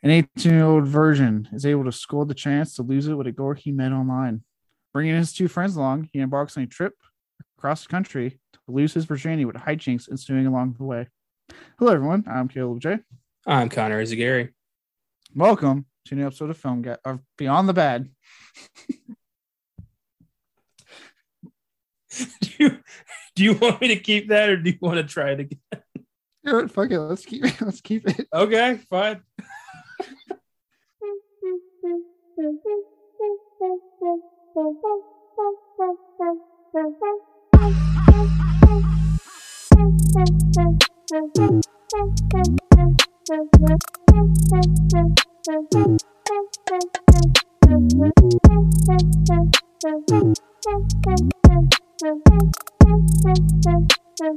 An 18 year old virgin is able to score the chance to lose it with a girl he met online. Bringing his two friends along, he embarks on a trip across the country to lose his virginity with hijinks ensuing along the way. Hello, everyone. I'm Caleb J. I'm Connor Eyzaguirre. Welcome to a new episode of Film Get of Beyond the Bad. do, you, do you want me to keep that or do you want to try it again? Fuck it. Let's keep it. Let's keep it. Okay, fine.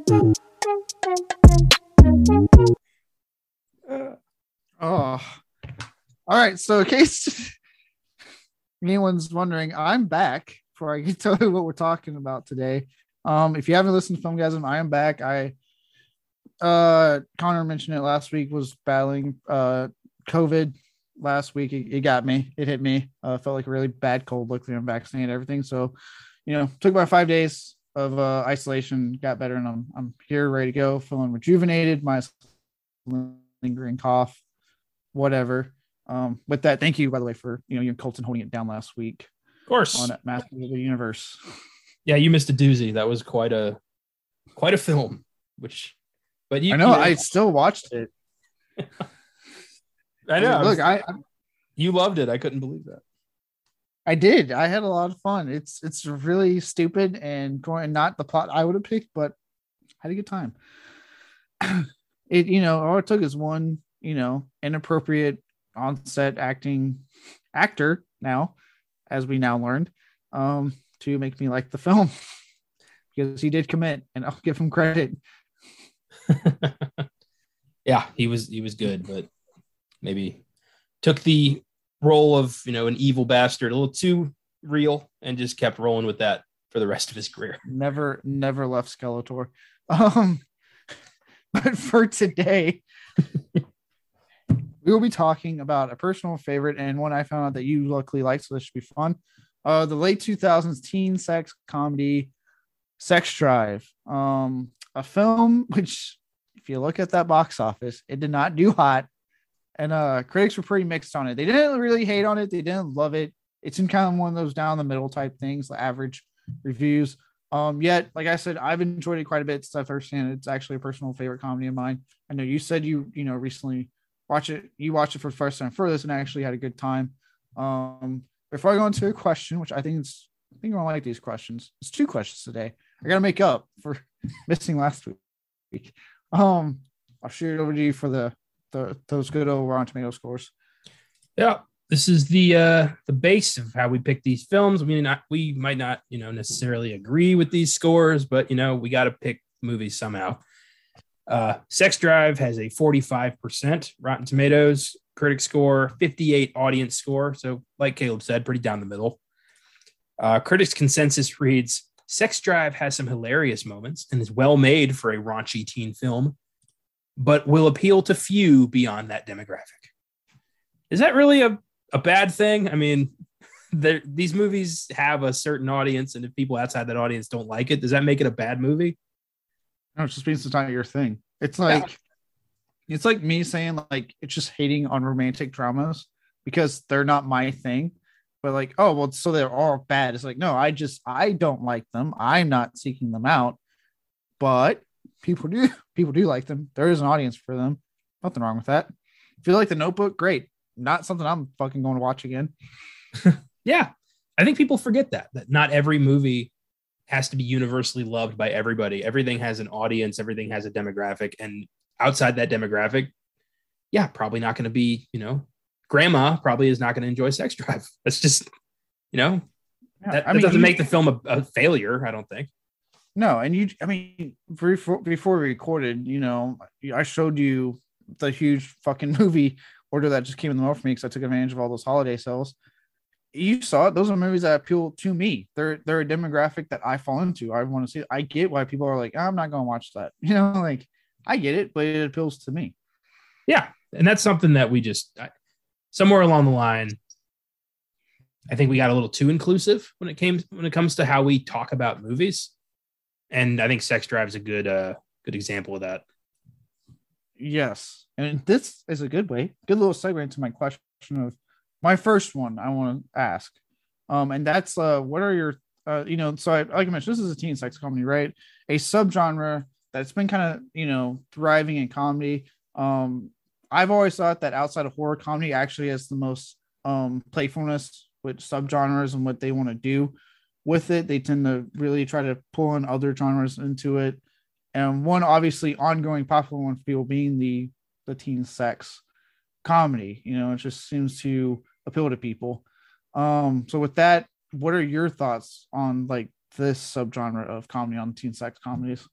Oh, right. So, in case anyone's wondering, I'm back. Before I can tell you what we're talking about today, um, if you haven't listened to Filmgazm, I am back. I, uh, Connor mentioned it last week. Was battling uh COVID last week. It, it got me. It hit me. Uh, felt like a really bad cold. Luckily, I'm vaccinated. Everything. So, you know, took about five days of uh, isolation. Got better, and I'm I'm here, ready to go. Feeling rejuvenated. My lingering cough, whatever. Um, with that, thank you by the way for you know you and Colton holding it down last week Of course. on Masters of the Universe. Yeah, you missed a doozy. That was quite a quite a film. Which, but you I know, you I still watched it. I know. Look, I you loved it. I couldn't believe that. I did. I had a lot of fun. It's it's really stupid and going not the plot I would have picked, but I had a good time. It you know all it took is one you know inappropriate on-set acting actor now, as we now learned, um, to make me like the film because he did commit, and I'll give him credit. yeah, he was he was good, but maybe took the role of you know an evil bastard a little too real and just kept rolling with that for the rest of his career. Never never left Skeletor. Um, but for today. We will be talking about a personal favorite and one I found out that you luckily liked, so this should be fun. Uh, the late 2000s teen sex comedy Sex Drive. Um, a film which, if you look at that box office, it did not do hot, and uh, critics were pretty mixed on it. They didn't really hate on it, they didn't love it. It's in kind of one of those down the middle type things, the average reviews. Um, yet, like I said, I've enjoyed it quite a bit since I first seen it. It's actually a personal favorite comedy of mine. I know you said you, you know, recently watch it, you watched it for the first time for this and I actually had a good time. Um, before I go into a question, which I think is, I think I don't like these questions. It's two questions today. I gotta make up for missing last week. Um, I'll shoot it over to you for the, the those good old Rotten Tomato scores. Yeah, this is the uh the base of how we pick these films. We not we might not you know necessarily agree with these scores, but you know we got to pick movies somehow. Uh, Sex Drive has a 45% Rotten Tomatoes critic score, 58 audience score. So, like Caleb said, pretty down the middle. Uh, critics' consensus reads Sex Drive has some hilarious moments and is well made for a raunchy teen film, but will appeal to few beyond that demographic. Is that really a, a bad thing? I mean, these movies have a certain audience, and if people outside that audience don't like it, does that make it a bad movie? No, it just means it's not your thing. It's like it's like me saying like it's just hating on romantic dramas because they're not my thing. But like, oh well, so they're all bad. It's like, no, I just I don't like them. I'm not seeking them out. But people do people do like them. There is an audience for them. Nothing wrong with that. If you like the notebook, great. Not something I'm fucking going to watch again. Yeah, I think people forget that that not every movie has to be universally loved by everybody. Everything has an audience, everything has a demographic, and outside that demographic, yeah, probably not going to be, you know, grandma probably is not going to enjoy Sex Drive. That's just, you know, Yeah, that, that mean, doesn't you- make the film a, a failure. I don't think. No, and you, I mean, before before we recorded, you know, I showed you the huge fucking movie order that just came in the mail for me because I took advantage of all those holiday sales. You saw it; those are movies that appeal to me. They're they're a demographic that I fall into. I want to see. I get why people are like, I'm not going to watch that. You know, like I get it, but it appeals to me. Yeah, and that's something that we just I, somewhere along the line, I think we got a little too inclusive when it came when it comes to how we talk about movies, and I think Sex Drive is a good uh good example of that. Yes, and this is a good way, good little segue into my question of my first one I want to ask, um, and that's uh, what are your uh, you know, so I, like I mentioned, this is a teen sex comedy, right? A subgenre that's been kind of you know thriving in comedy. Um, I've always thought that outside of horror comedy actually has the most um playfulness with subgenres and what they want to do with it. They tend to really try to pull in other genres into it. And one obviously ongoing popular one for people being the the teen sex comedy. You know, it just seems to appeal to people. Um, so with that, what are your thoughts on like this subgenre of comedy on teen sex comedies?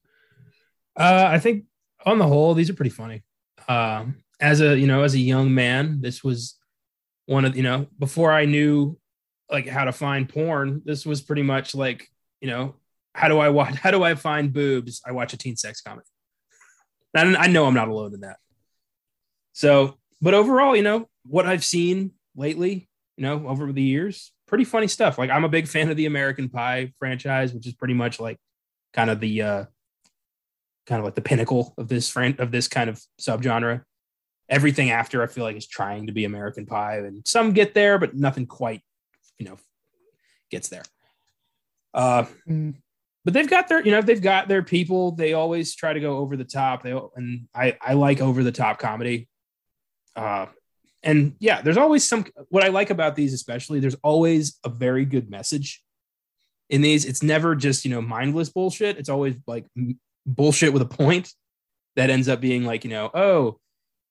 Uh, I think on the whole, these are pretty funny. Um, as a you know, as a young man, this was one of you know before I knew like how to find porn. This was pretty much like you know how do I watch? How do I find boobs? I watch a teen sex comedy. I know I'm not alone in that. So, but overall, you know what I've seen lately, you know, over the years, pretty funny stuff. Like I'm a big fan of the American Pie franchise, which is pretty much like kind of the uh kind of like the pinnacle of this friend of this kind of subgenre. Everything after I feel like is trying to be American Pie, and some get there, but nothing quite, you know, gets there. Uh, mm. but they've got their, you know, they've got their people. They always try to go over the top. They and I I like over the top comedy. Uh, and yeah, there's always some. What I like about these, especially, there's always a very good message in these. It's never just you know mindless bullshit. It's always like bullshit with a point that ends up being like you know oh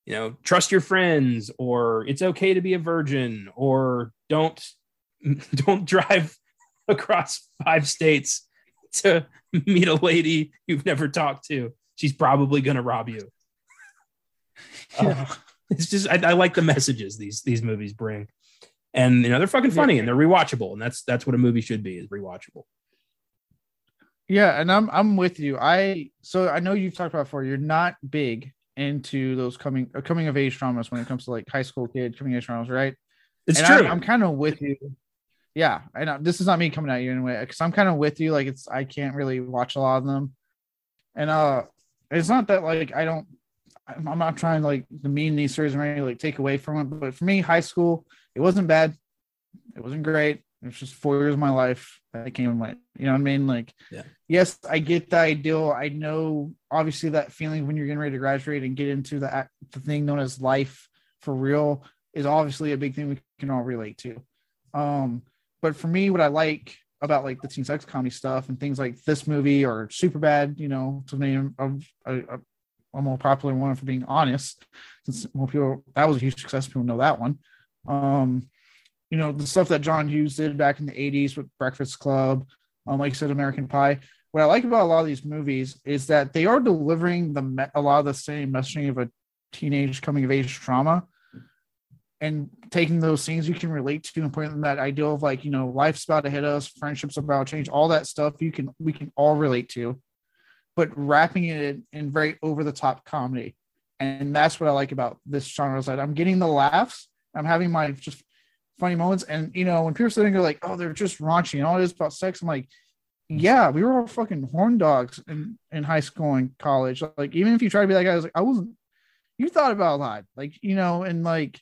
you know trust your friends or it's okay to be a virgin or don't don't drive across five states to meet a lady you've never talked to she's probably going to rob you yeah. Uh, it's just I, I, like the messages these these movies bring, and you know they're fucking funny and they're rewatchable, and that's that's what a movie should be is rewatchable. Yeah, and I'm I'm with you. I so I know you've talked about before. You're not big into those coming uh, coming of age dramas when it comes to like high school kid coming of age dramas, right? It's and true. I, I'm kind of with you. Yeah, I know this is not me coming at you anyway, because I'm kind of with you. Like it's I can't really watch a lot of them, and uh, it's not that like I don't I'm not trying to like demean these series or anything, like take away from it. But for me, high school, it wasn't bad. It wasn't great. It was just four years of my life that came and went. You know what I mean? Like, yeah. yes, I get the ideal. I know obviously that feeling when you're getting ready to graduate and get into the the thing known as life for real is obviously a big thing we can all relate to. Um, but for me, what I like about like the teen sex comedy stuff and things like this movie or super bad, you know, to name a, a, a more popular one for being honest, since more people that was a huge success. People know that one. Um, you know, the stuff that John Hughes did back in the 80s with Breakfast Club, um, like I said, American Pie. What I like about a lot of these movies is that they are delivering the a lot of the same messaging of a teenage coming of age trauma and taking those things you can relate to and putting that ideal of like, you know, life's about to hit us, friendships about to change, all that stuff you can we can all relate to but wrapping it in, in very over the top comedy. And that's what I like about this genre is that I'm getting the laughs. I'm having my just funny moments. And you know, when people sitting there like, oh, they're just raunchy and all it is about sex, I'm like, yeah, we were all fucking horn dogs in, in high school and college. Like, even if you try to be that guy, I was like, I wasn't you thought about a lot. Like, you know, and like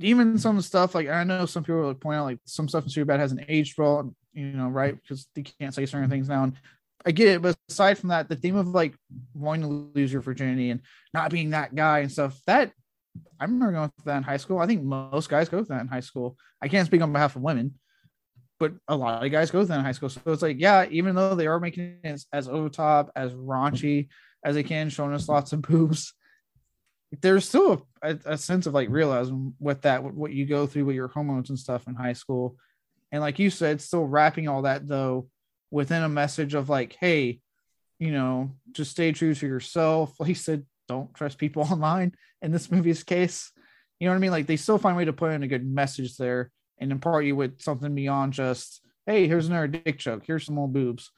even some stuff like I know some people like point out like some stuff in Superbad hasn't aged well you know, right? Because they can't say certain things now. And I get it, but aside from that, the theme of like wanting to lose your virginity and not being that guy and stuff, that I remember going through that in high school. I think most guys go through that in high school. I can't speak on behalf of women, but a lot of guys go through that in high school. So it's like, yeah, even though they are making it as, as over top, as raunchy as they can, showing us lots of boobs, there's still a, a, sense of like realism with that, what you go through with your hormones and stuff in high school and like you said, still wrapping all that though within a message of like, hey, you know, just stay true to yourself. Like he said, don't trust people online in this movie's case. You know what I mean? Like they still find a way to put in a good message there and impart you with something beyond just, hey, here's another dick joke. Here's some more boobs.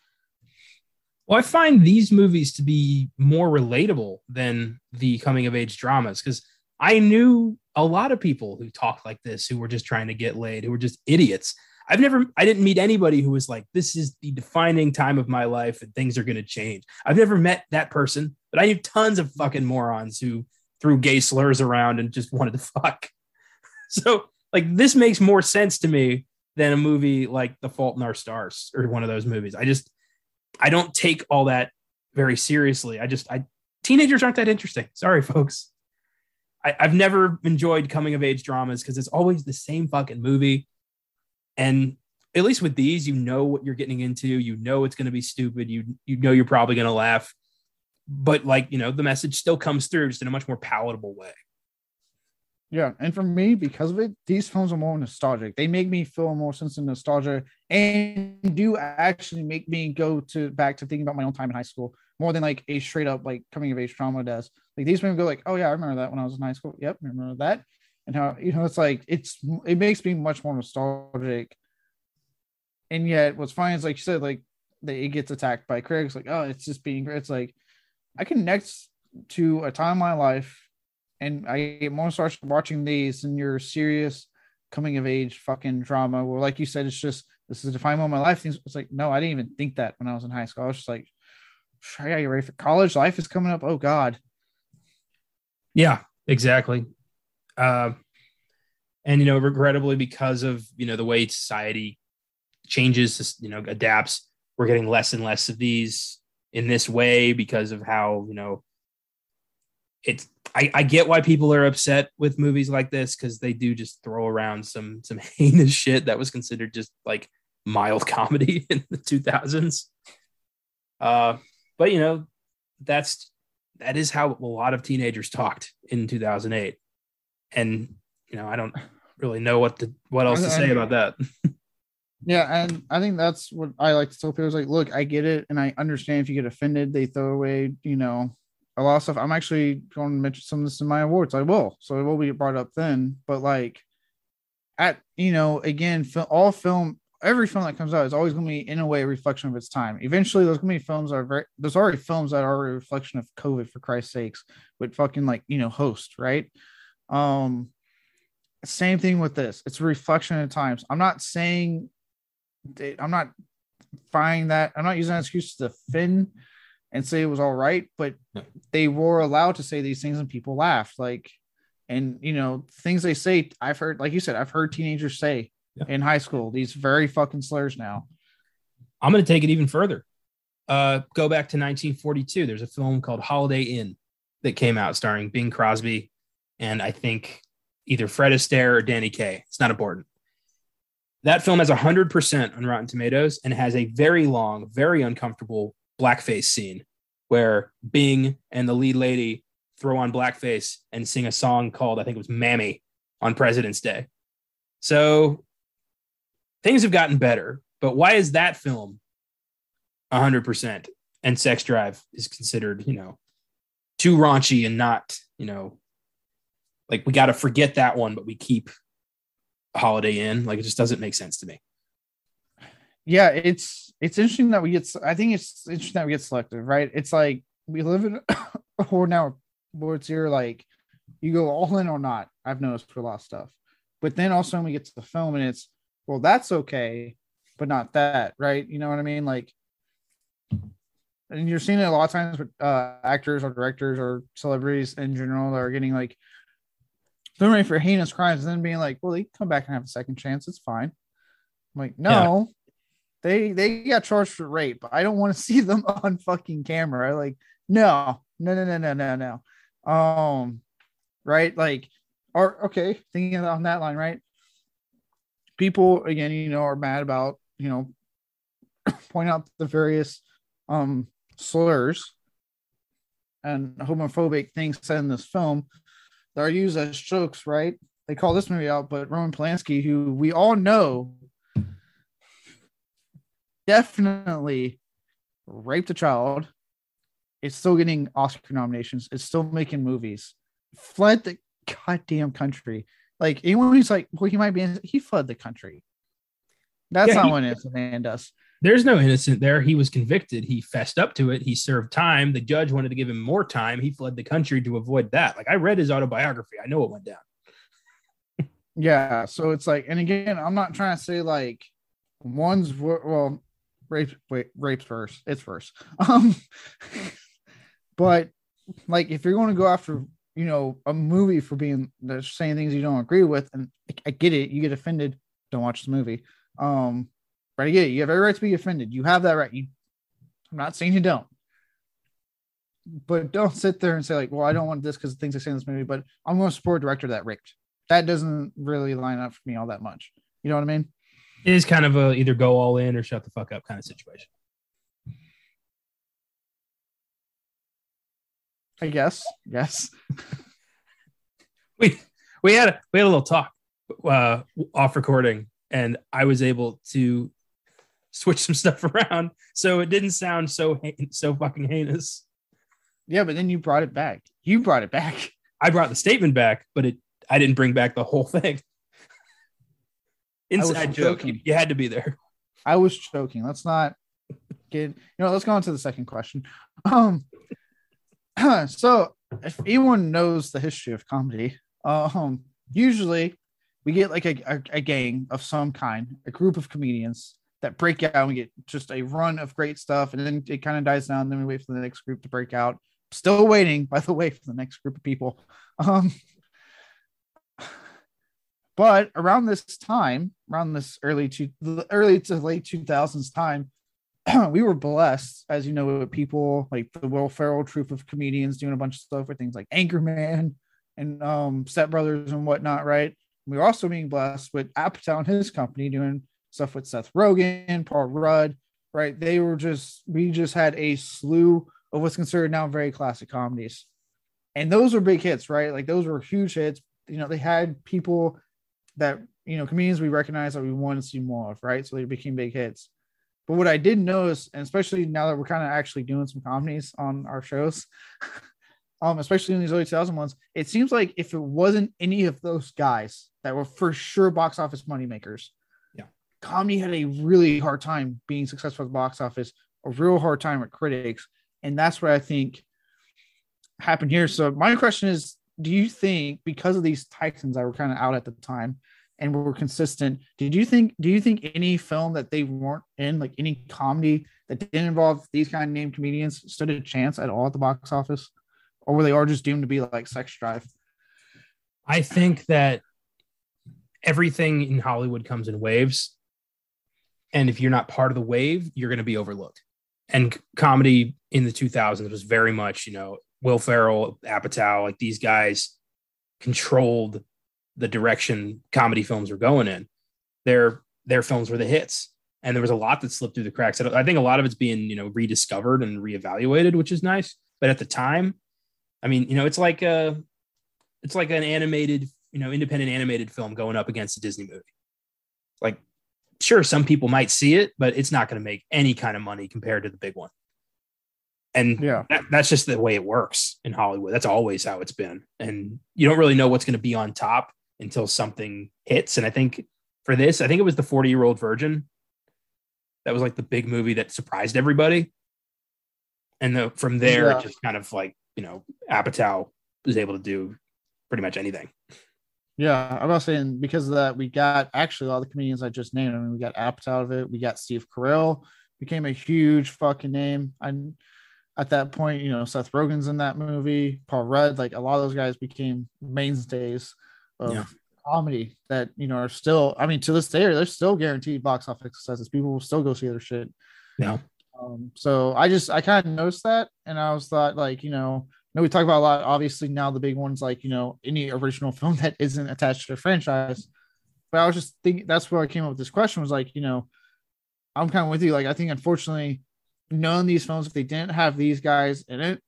Well, I find these movies to be more relatable than the coming of age dramas because I knew a lot of people who talked like this who were just trying to get laid, who were just idiots. I've never, I didn't meet anybody who was like, this is the defining time of my life and things are going to change. I've never met that person, but I knew tons of fucking morons who threw gay slurs around and just wanted to fuck. So, like, this makes more sense to me than a movie like The Fault in Our Stars or one of those movies. I just, I don't take all that very seriously. I just, I, teenagers aren't that interesting. Sorry, folks. I, I've never enjoyed coming of age dramas because it's always the same fucking movie. And at least with these, you know what you're getting into. You know it's going to be stupid. You you know you're probably going to laugh, but like you know the message still comes through just in a much more palatable way. Yeah, and for me, because of it, these films are more nostalgic. They make me feel more sense of nostalgia, and do actually make me go to back to thinking about my own time in high school more than like a straight up like coming of age trauma does. Like these movies go like, oh yeah, I remember that when I was in high school. Yep, remember that. And how you know it's like it's it makes me much more nostalgic. And yet, what's funny is like you said, like that it gets attacked by critics, like oh, it's just being. It's like I connect to a time in my life and I get more started watching these than your serious coming of age fucking drama where like you said it's just this is a defining moment of my life. Things it's like no i didn't even think that when i was in high school. I was just like I got you ready for college. Life is coming up. Oh god. Yeah exactly uh, and you know regrettably because of you know the way society changes you know adapts we're getting less and less of these in this way because of how you know it's I, I get why people are upset with movies like this because they do just throw around some some heinous shit that was considered just like mild comedy in the 2000s. Uh, but you know, that's that is how a lot of teenagers talked in 2008, and you know, I don't really know what to what else to say about that. Yeah, and I think that's what I like to tell people is like, look, I get it, and I understand if you get offended, they throw away, you know, a lot of stuff. I'm actually going to mention some of this in my awards. I will, so it will be brought up then. But like, at you know, again, all film, every film that comes out is always going to be in a way a reflection of its time. Eventually, there's going to be films that are very. There's already films that are a reflection of COVID for Christ's sakes, with fucking like you know, host right. Um, same thing with this. It's a reflection of times. I'm not saying, I'm not finding that. I'm not using that excuse to defend and say it was all right, but they were allowed to say these things and people laughed. Like, and you know, things they say, I've heard, like you said, I've heard teenagers say yeah. in high school these very fucking slurs now. I'm going to take it even further. Uh, go back to 1942. There's a film called Holiday Inn that came out starring Bing Crosby and I think either Fred Astaire or Danny Kaye. It's not important. That film has 100% on Rotten Tomatoes and has a very long, very uncomfortable blackface scene where Bing and the lead lady throw on blackface and sing a song called, I think it was Mammy on President's Day. So things have gotten better, but why is that film 100% and Sex Drive is considered, you know, too raunchy and not, you know, like we got to forget that one, but we keep Holiday Inn? Like it just doesn't make sense to me. Yeah, it's it's interesting that we get. I think it's interesting that we get selective, right? It's like we live in world now where it's here, like you go all in or not. I've noticed for a lot of stuff, but then also when we get to the film and it's well, that's okay, but not that, right? You know what I mean? Like, and you're seeing it a lot of times with uh, actors or directors or celebrities in general that are getting like they're ready for heinous crimes and then being like, well, they come back and have a second chance. It's fine. I'm like, no, they they got charged for rape. I don't want to see them on fucking camera. Like, no, no, no, no, no, no, no. Um, right? Like, or okay, thinking on that line, right? People again, you know, are mad about you know, point out the various um slurs and homophobic things said in this film are used as jokes, right? They call this movie out, but Roman Polanski, who we all know definitely raped a child. It's still getting Oscar nominations. It's still making movies. Fled the goddamn country. Like anyone who's like, well, he might be. In, he fled the country. That's yeah, not he, what Man does. There's no innocent there. He was convicted. He fessed up to it. He served time. The judge wanted to give him more time. He fled the country to avoid that. Like I read his autobiography. I know what went down. Yeah. So it's like, and again, I'm not trying to say like one's well, rape, wait, rape's first. It's first. Um, but like if you're going to go after, you know, a movie for being saying things you don't agree with, and I get it, you get offended. Don't watch the movie. Um, right? I. You have every right to be offended. You have that right. You, I'm not saying you don't but don't sit there and say like, well, I don't want this because of things I say in this movie, but I'm going to support a director that raped that doesn't really line up for me all that much. You know what I mean? It is kind of a either go all in or shut the fuck up kind of situation. I guess. Yes. we we had a, we had a little talk uh, off recording, and I was able to switch some stuff around so it didn't sound so so fucking heinous. Yeah, but then you brought it back. You brought it back. I brought the statement back, but it I didn't bring back the whole thing. Inside joke. You, you had to be there. I was joking. Let's not get you know, let's go on to the second question. Um so if anyone knows the history of comedy, um usually we get like a, a, a gang of some kind, a group of comedians that break out we get just a run of great stuff and then it kind of dies down then we wait for the next group to break out still waiting by the way for the next group of people um but around this time, around this early to early to late 2000s time, we were blessed, as you know, with people like the Will Ferrell troupe of comedians doing a bunch of stuff with things like Anchorman and um, Step Brothers and whatnot, right? We were also being blessed with Apatow and his company doing stuff with Seth Rogen, Paul Rudd, right? They were just, we just had a slew of what's considered now very classic comedies. And those were big hits, right? Like those were huge hits. You know, they had people that you know comedians we recognize that we want to see more of, right? So they became big hits. But what I did notice, and especially now that we're kind of actually doing some comedies on our shows, um, especially in these early 2000 ones, it seems like if it wasn't any of those guys that were for sure box office money makers, yeah, comedy had a really hard time being successful at the box office, a real hard time with critics, and that's what I think happened here. So my question is, do you think because of these titans that were kind of out at the time and were consistent did you think do you think any film that they weren't in like any comedy that didn't involve these kind of named comedians stood a chance at all at the box office? Or were they all just doomed to be like sex drive? I think that everything in hollywood comes in waves and if you're not part of the wave you're going to be overlooked and comedy in the 2000s was very much you know Will Ferrell, Apatow, like these guys controlled the direction comedy films were going in. Their their films were the hits, and there was a lot that slipped through the cracks. I think a lot of it's being you know rediscovered and reevaluated, which is nice. But at the time, I mean, you know, it's like a it's like an animated, you know, independent animated film going up against a Disney movie. Like, sure, some people might see it, but it's not going to make any kind of money compared to the big one. And yeah, that, that's just the way it works in Hollywood. That's always how it's been. And you don't really know what's going to be on top until something hits. And I think for this, I think it was the 40 year old virgin. That was like the big movie that surprised everybody. And the, from there, yeah. it just kind of like, you know, Apatow was able to do pretty much anything. Yeah, I'm not saying because of that, we got actually all the comedians I just named. I mean, we got Apt out of it. We got Steve Carell, became a huge fucking name. I at that point, you know, Seth Rogen's in that movie, Paul Rudd, like a lot of those guys became mainstays of yeah. comedy that, you know, are still, I mean, to this day, they're still guaranteed box office successes. People will still go see their shit. Yeah. Um, so I just, I kind of noticed that. And I was thought, like, you know, know, we talk about a lot. Obviously, now the big ones, like, you know, any original film that isn't attached to a franchise. But I was just thinking that's where I came up with this question was like, you know, I'm kind of with you. Like, I think unfortunately, none of these films, if they didn't have these guys in it,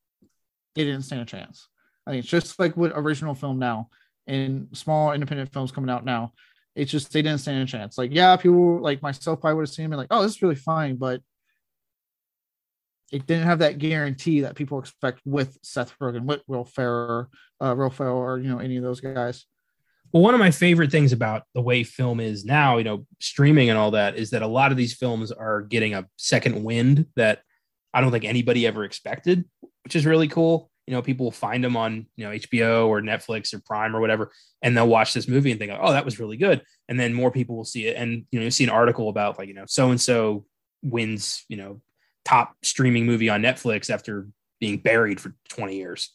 they didn't stand a chance. I think it's just like with original film now and small independent films coming out now. It's just they didn't stand a chance. Like, yeah, people like myself probably would have seen and like, oh, this is really fine, but it didn't have that guarantee that people expect with Seth Rogen, with Will Ferrell, uh, or you know any of those guys. Well, one of my favorite things about the way film is now, you know, streaming and all that, is that a lot of these films are getting a second wind that I don't think anybody ever expected, which is really cool. You know, people will find them on, you know, HBO or Netflix or Prime or whatever, and they'll watch this movie and think, oh, that was really good. And then more people will see it. And, you know, you see an article about like, you know, so and so wins, you know, top streaming movie on Netflix after being buried for 20 years.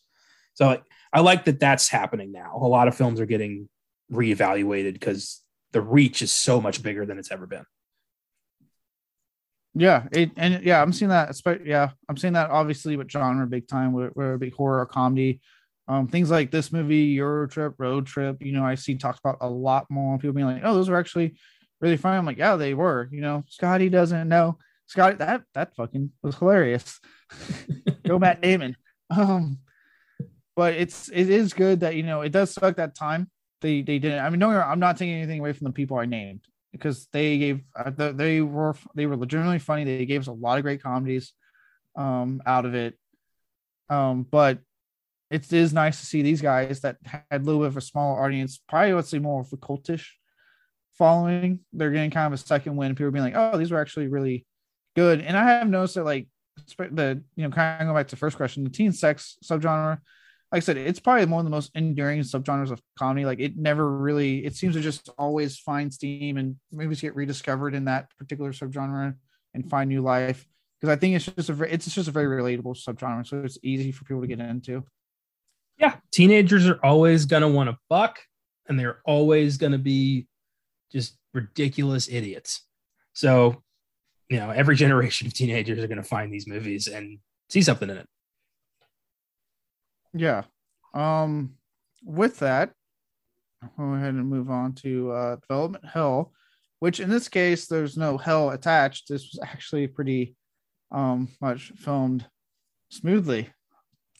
So I like that that's happening now. A lot of films are getting reevaluated because the reach is so much bigger than it's ever been. Yeah, it, and yeah, I'm seeing that. Yeah, I'm seeing that obviously with genre big time. We're a big horror comedy, um, things like this movie, Euro Trip, Road Trip. You know, I see talked about a lot more. People being like, "Oh, those were actually really fun." I'm like, "Yeah, they were." You know, Scotty doesn't know. Scotty, that that fucking was hilarious. Go Matt Damon. Um, but it's it is good that you know it does suck that time they they didn't. I mean, no, I'm not taking anything away from the people I named because they gave uh, they were they were legitimately funny. They gave us a lot of great comedies um, out of it. Um, but it is nice to see these guys that had a little bit of a smaller audience, probably let's say more of a cultish following. They're getting kind of a second win. People being like, "Oh, these were actually really good." And I have noticed that, like, the you know, kind of going back to the first question, the teen sex subgenre like I said, it's probably one of the most enduring subgenres of comedy. Like it never really, it seems to just always find steam and movies get rediscovered in that particular subgenre and find new life. Because I think it's just a very, it's just a very relatable subgenre, so it's easy for people to get into. Yeah, teenagers are always gonna want to fuck, and they're always gonna be just ridiculous idiots. So, you know, every generation of teenagers are gonna find these movies and see something in it. Yeah. Um, with that, I'll go ahead and move on to uh, Development Hell, which in this case, there's no hell attached. This was actually pretty um, much filmed smoothly.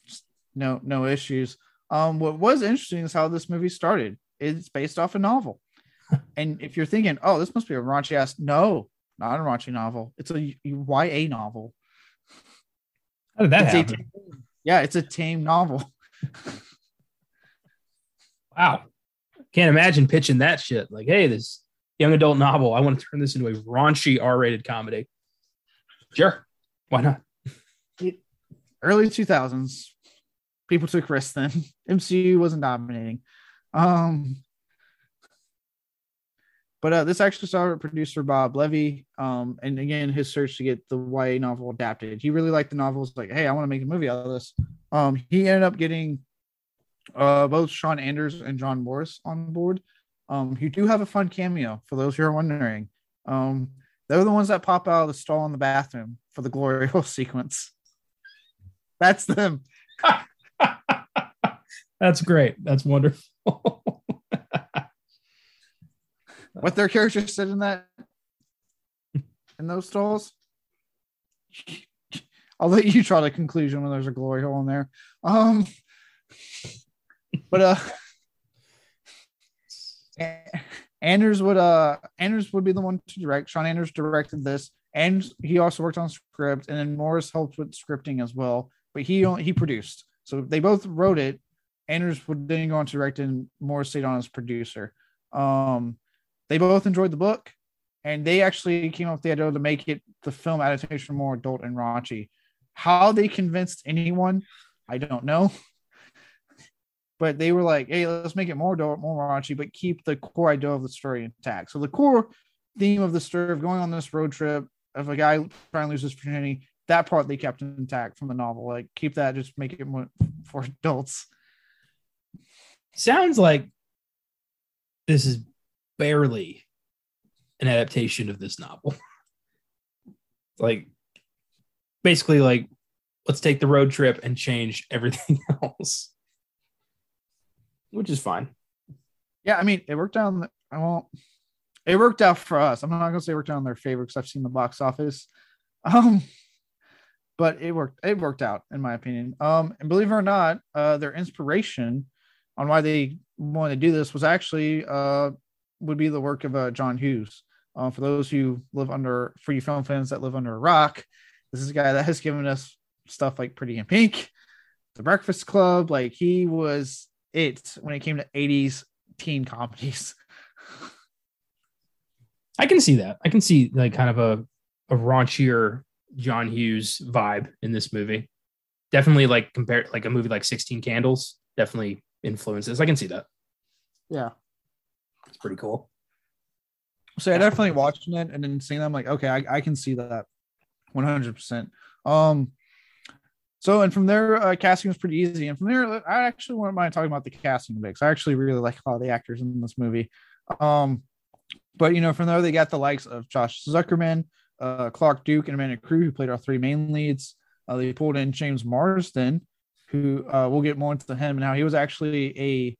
Just no, no issues. Um, what was interesting is how this movie started. It's based off a novel. and if you're thinking, oh, this must be a raunchy ass, no, not a raunchy novel. It's a YA novel. How did that it's happen? Yeah, it's a tame novel. wow. Can't imagine pitching that shit. Like, hey, this young adult novel, I want to turn this into a raunchy R rated comedy. Sure. Why not? Early 2000s, people took risks then. MCU wasn't dominating. Um, but uh, this actually started producer Bob Levy. Um, and again, his search to get the YA novel adapted. He really liked the novels. Like, hey, I want to make a movie out of this. Um, he ended up getting uh, both Sean Anders and John Morris on board. Um, who do have a fun cameo for those who are wondering. Um, they're the ones that pop out of the stall in the bathroom for the glory hole sequence. That's them. That's great. That's wonderful. what their characters said in that in those stalls. I'll let you try the conclusion when there's a glory hole in there. Um, but uh, Anders would uh Anders would be the one to direct. Sean Anders directed this, and he also worked on script, and then Morris helped with scripting as well. But he he produced, so they both wrote it. Anders would then go on to direct, and Morris stayed on as producer. Um, they both enjoyed the book, and they actually came up with the idea to make it the film adaptation more adult and raunchy. How they convinced anyone, I don't know. But they were like, hey, let's make it more adult, more raunchy, but keep the core idea of the story intact. So the core theme of the story of going on this road trip of a guy trying to lose his virginity, that part they kept intact from the novel. Like keep that, just make it more for adults. Sounds like this is barely an adaptation of this novel. like basically like let's take the road trip and change everything else. Which is fine. Yeah, I mean, it worked out. The, I won't. It worked out for us. I'm not gonna say it worked out in their favor because I've seen the box office. Um, but it worked. It worked out in my opinion. Um, and believe it or not, uh, their inspiration on why they wanted to do this was actually uh would be the work of uh, John Hughes. Uh, for those who live under, for you film fans that live under a rock, this is a guy that has given us stuff like Pretty in Pink, The Breakfast Club. Like he was it when it came to 80s teen comedies. I can see that. I can see like kind of a a raunchier John Hughes vibe in this movie. Definitely like compared like a movie like 16 Candles definitely influences. I can see that. Yeah. It's pretty cool. So yeah, definitely watching it and then seeing them like, okay, I, I can see that 100%. Um, so and from there, uh, casting was pretty easy. And from there, I actually wouldn't mind talking about the casting mix. I actually really like a lot of the actors in this movie. Um, but you know, from there they got the likes of Josh Zuckerman, uh, Clark Duke, and Amanda Crew, who played our three main leads. Uh, they pulled in James Marsden, who uh, we'll get more into him and how he was actually a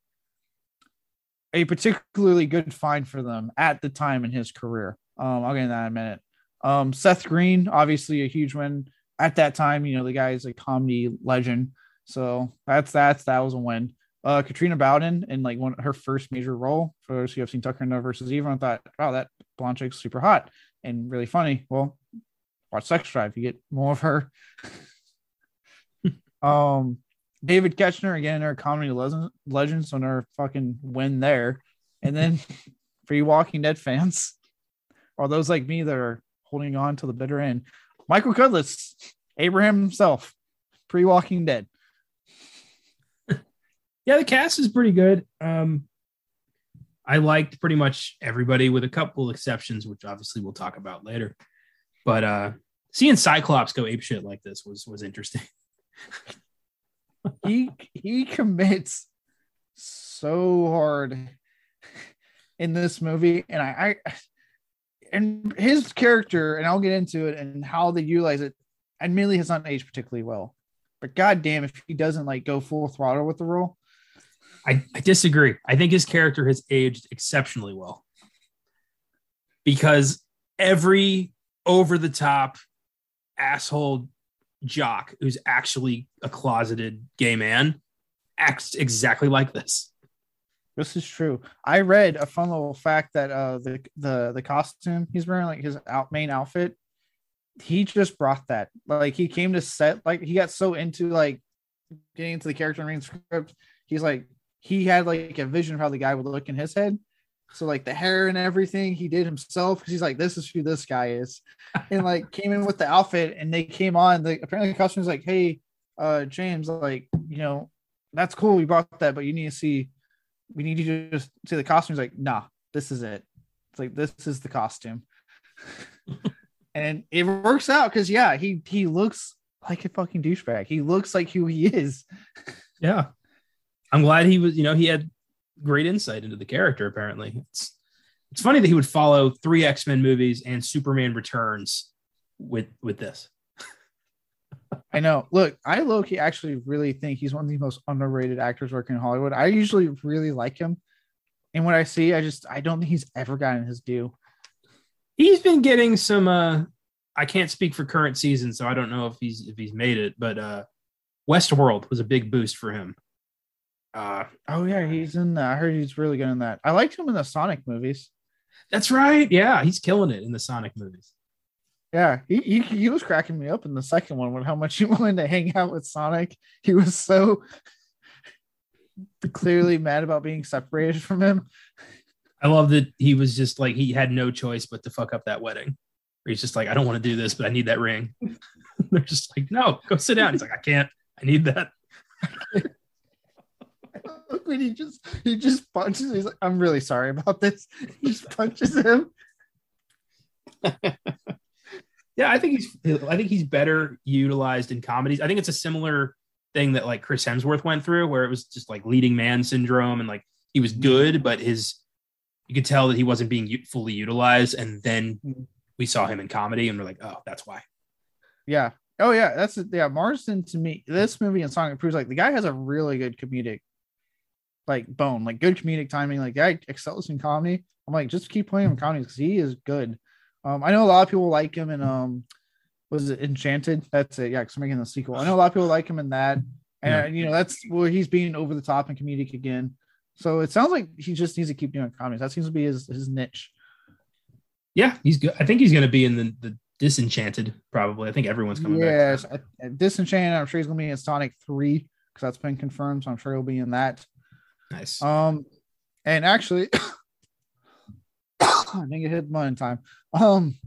a particularly good find for them at the time in his career. Um, I'll get into that in a minute. Um, Seth Green, obviously a huge win at that time. You know, the guy is a comedy legend, so that's that's that was a win. Uh, Katrina Bowden in like one her first major role for those who have seen Tucker and versus Evil thought, wow, that blonde chick's super hot and really funny. Well, watch Sex Drive, you get more of her. um, David Koechner again, our comedy legend, legends on our fucking win there. And then for you Walking Dead fans, or those like me that are holding on to the bitter end, Michael Cudlitz, Abraham himself, pre Walking Dead. yeah, the cast is pretty good. Um, I liked pretty much everybody with a couple exceptions, which obviously we'll talk about later. But uh, seeing Cyclops go ape shit like this was was interesting. he he commits so hard in this movie, and I, I and his character, and I'll get into it and how they utilize it. Admittedly, has not aged particularly well, but goddamn, if he doesn't like go full throttle with the role, I, I disagree. I think his character has aged exceptionally well because every over the top asshole jock who's actually a closeted gay man acts exactly like this. This is true. I read a fun little fact that uh the the the costume he's wearing, like his out main outfit, he just brought that. Like he came to set, like he got so into like getting into the character and reading script. He's like he had like a vision of how the guy would look in his head. So like the hair and everything he did himself because he's like, this is who this guy is, and like came in with the outfit and they came on. The apparently the customer's like, hey, uh, James, like you know, that's cool. We brought that, but you need to see we need you to just see the costume. He's like, nah, this is it. It's like this is the costume. and it works out because yeah, he he looks like a fucking douchebag. He looks like who he is. Yeah. I'm glad he was, you know, he had great insight into the character, apparently. It's it's funny that he would follow three X-Men movies and Superman Returns with with this. I know. Look, I Loki actually really think he's one of the most underrated actors working in Hollywood. I usually really like him. And what I see, I just I don't think he's ever gotten his due. He's been getting some uh I can't speak for current season, so I don't know if he's if he's made it, but uh Westworld was a big boost for him. Uh oh yeah, he's in that. I heard he's really good in that. I liked him in the Sonic movies. That's right. Yeah, he's killing it in the Sonic movies. Yeah, he, he, he was cracking me up in the second one with how much he wanted to hang out with Sonic. He was so clearly mad about being separated from him. I love that he was just like he had no choice but to fuck up that wedding. Where he's just like, I don't want to do this, but I need that ring. They're just like, no, go sit down. He's like, I can't. I need that. when he just he just punches. He's like, I'm really sorry about this. He just punches him. yeah, I think he's I think he's better utilized in comedies. I think it's a similar thing that like Chris Hemsworth went through, where it was just like leading man syndrome, and like he was good, but his you could tell that he wasn't being fully utilized. And then we saw him in comedy, and we're like, oh, that's why. Yeah. Oh yeah, that's yeah. Marsden to me, this movie and song proves like the guy has a really good comedic like bone, like good comedic timing. Like guy excels in comedy. I'm like, just keep playing him comedies because he is good. Um, I know a lot of people like him in um, was it Enchanted? That's it. Yeah, because I'm making the sequel. I know a lot of people like him in that, and yeah. you know that's where he's being over the top and comedic again. So it sounds like he just needs to keep doing comedies. That seems to be his his niche. Yeah, he's good. I think he's going to be in the the Disenchanted probably. I think everyone's coming yes, back. Yes, Disenchanted. I'm sure he's going to be in Sonic Three because that's been confirmed. So I'm sure he'll be in that. Nice. Um, And actually, I think it hit one time. Um,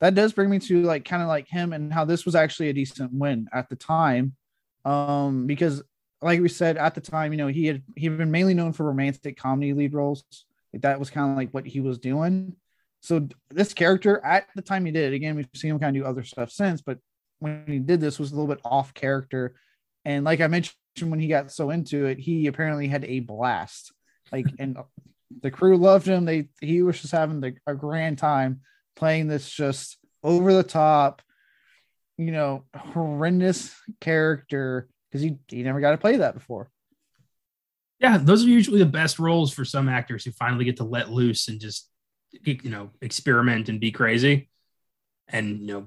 that does bring me to like kind of like him and how this was actually a decent win at the time. Um, because like we said at the time, you know, he had he had been mainly known for romantic comedy lead roles. Like that was kind of like what he was doing. So this character at the time he did, again, we've seen him kind of do other stuff since, but when he did this was a little bit off character. And like I mentioned, when he got so into it, he apparently had a blast. Like, and the crew loved him. They he was just having the, a grand time playing this just over the top, you know, horrendous character because he he never got to play that before. Yeah, those are usually the best roles for some actors who finally get to let loose and just you know experiment and be crazy and you know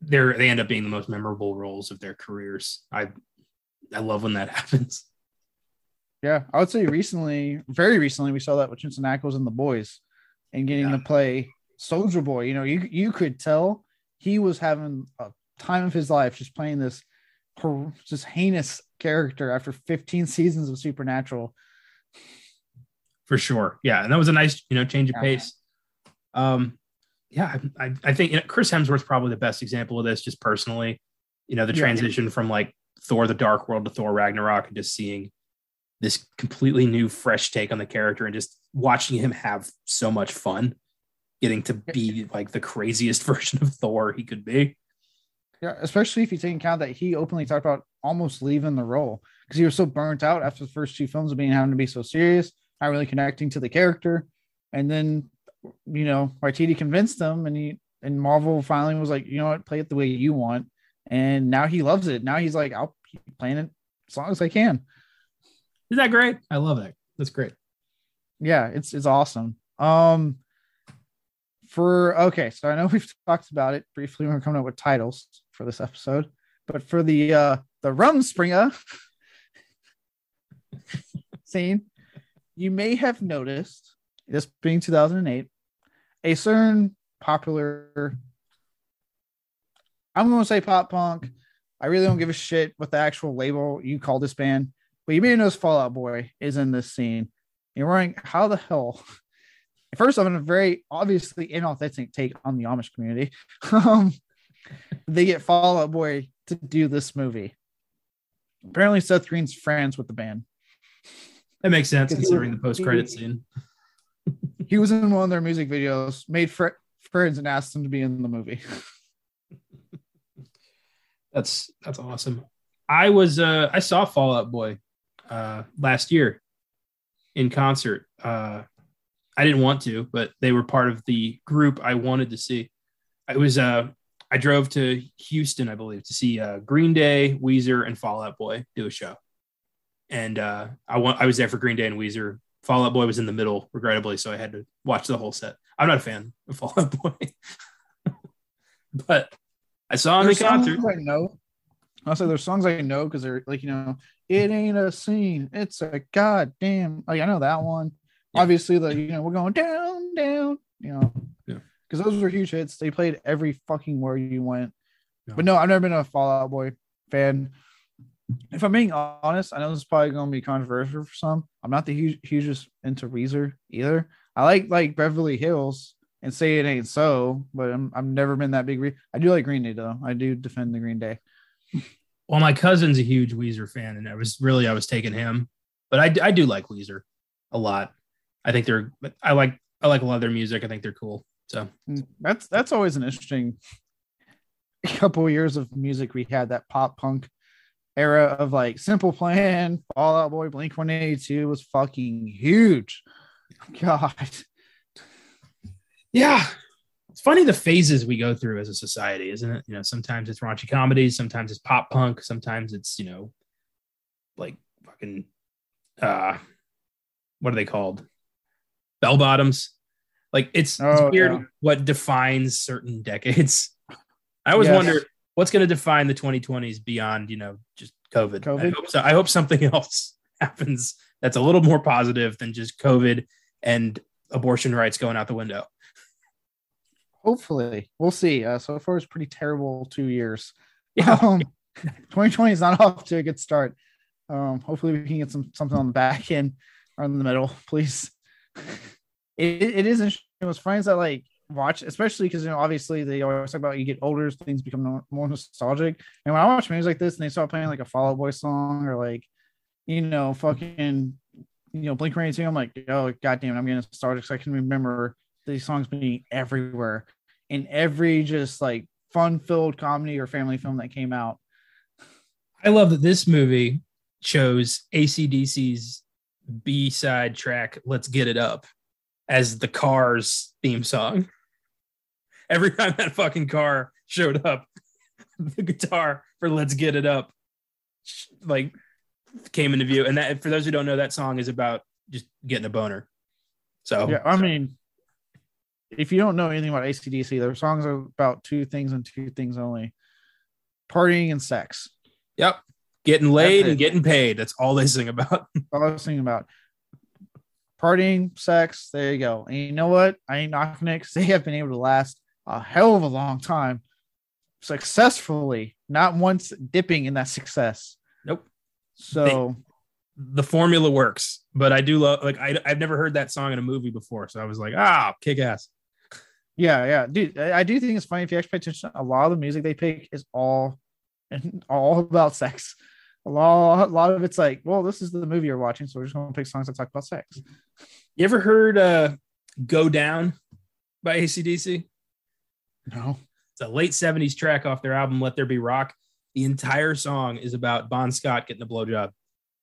they're they end up being the most memorable roles of their careers i i love when that happens yeah i would say recently very recently we saw that with Jensen Ackles and the boys and getting yeah. to play soldier boy you know you you could tell he was having a time of his life just playing this just heinous character after 15 seasons of supernatural for sure yeah and that was a nice you know change of yeah. pace um, yeah, I, I think you know, Chris Hemsworth's probably the best example of this, just personally. You know, the transition yeah. from like Thor: The Dark World to Thor: Ragnarok, and just seeing this completely new, fresh take on the character, and just watching him have so much fun, getting to be like the craziest version of Thor he could be. Yeah, especially if you take account that he openly talked about almost leaving the role because he was so burnt out after the first two films of being having to be so serious, not really connecting to the character, and then you know, Waititi convinced him, and he and Marvel finally was like, you know what, play it the way you want, and now he loves it. Now he's like, I'll keep playing it as long as I can. Is that great? I love that. That's great. Yeah, it's it's awesome. Um, for okay, so I know we've talked about it briefly when we're coming up with titles for this episode, but for the uh the Rumspringa scene, you may have noticed this being 2008 a certain popular I'm going to say pop punk. I really don't give a shit what the actual label you call this band, but you may notice Fall Out Boy is in this scene. You're wondering how the hell. First, I'm in a very obviously inauthentic take on the Amish community. um, they get Fall Out Boy to do this movie. Apparently, Seth Green's friends with the band. That makes sense considering the post-credit scene he was in one of their music videos, made fr- friends, and asked them to be in the movie. that's that's awesome. I was uh I saw Fall Out Boy uh last year in concert. Uh I didn't want to, but they were part of the group I wanted to see. I was uh I drove to Houston, I believe, to see uh Green Day, Weezer, and Fall Out Boy do a show. And uh I want I was there for Green Day and Weezer Fall Out Boy was in the middle, regrettably, so I had to watch the whole set. I'm not a fan of Fall Out Boy, but I saw him in concert. I know. I'll say there's songs I know because they're like, you know, it ain't a scene, it's a goddamn. Like I know that one. Yeah. Obviously, the you know we're going down, down. You know, yeah, because those were huge hits. They played every fucking where you went. Yeah. But no, I've never been a Fall Out Boy fan if I'm being honest, I know this is probably going to be controversial for some. I'm not the huge, hugest into Weezer either. I like like Beverly Hills and say it ain't so, but I'm I've never been that big. Re- I do like Green Day though. I do defend the Green Day. Well, my cousin's a huge Weezer fan, and I was really I was taking him, but I I do like Weezer a lot. I think they're I like I like a lot of their music. I think they're cool. So mm, that's that's always an interesting couple of years of music we had that pop punk era of like Simple Plan, Fall Out Boy, Blink 182 was fucking huge. God. Yeah. It's funny the phases we go through as a society, isn't it? You know, sometimes it's raunchy comedies, sometimes it's pop punk, sometimes it's, you know, like fucking uh what are they called? Bell bottoms. Like it's, oh, it's weird yeah. what defines certain decades. I always yes. wonder what's going to define the 2020s beyond you know just COVID. COVID. I hope, so. I hope something else happens that's a little more positive than just COVID and abortion rights going out the window. Hopefully, we'll see. Uh, so far, it's pretty terrible two years. Yeah. Um, 2020 is not off to a good start. Um, hopefully, we can get some something on the back end. or in the middle, please. It, it is interesting with friends that like watch, especially because you know obviously they always talk about you get older, things become more, more nostalgic. And when I watch movies like this and they start playing like a Fall Out Boy song or like you know fucking you know Blink One Eighty Two, I'm like, oh goddamn, I'm getting nostalgic. So I can remember these songs being everywhere in every just like fun filled comedy or family film that came out. I love that this movie chose ACDC's B side track, Let's Get It Up, as the car's theme song. Every time that fucking car showed up, the guitar for Let's Get It Up like came into view. And that for those who don't know, that song is about just getting a boner. So Yeah, I mean, if you don't know anything about ACDC, their songs are about two things and two things only partying and sex. Yep. Getting laid and getting paid. That's all they sing about. All I was thinking about partying, sex. There you go. And you know what? I ain't knocking it 'cause they have been able to last a hell of a long time successfully, not once dipping in that success. Nope. So The formula works, but I do love like I, I've never heard that song in a movie before. So I was like, ah, kick ass. Yeah, yeah, dude. I do think it's funny if you actually pay attention. A lot of the music they pick is all and all about sex. A lot, a lot of it's like, well, this is the movie you're watching, so we're just gonna pick songs that talk about sex. You ever heard uh Go Down by ACDC? No, It's a late 70s track off their album Let There Be Rock. The entire song is about Bon Scott getting a blowjob.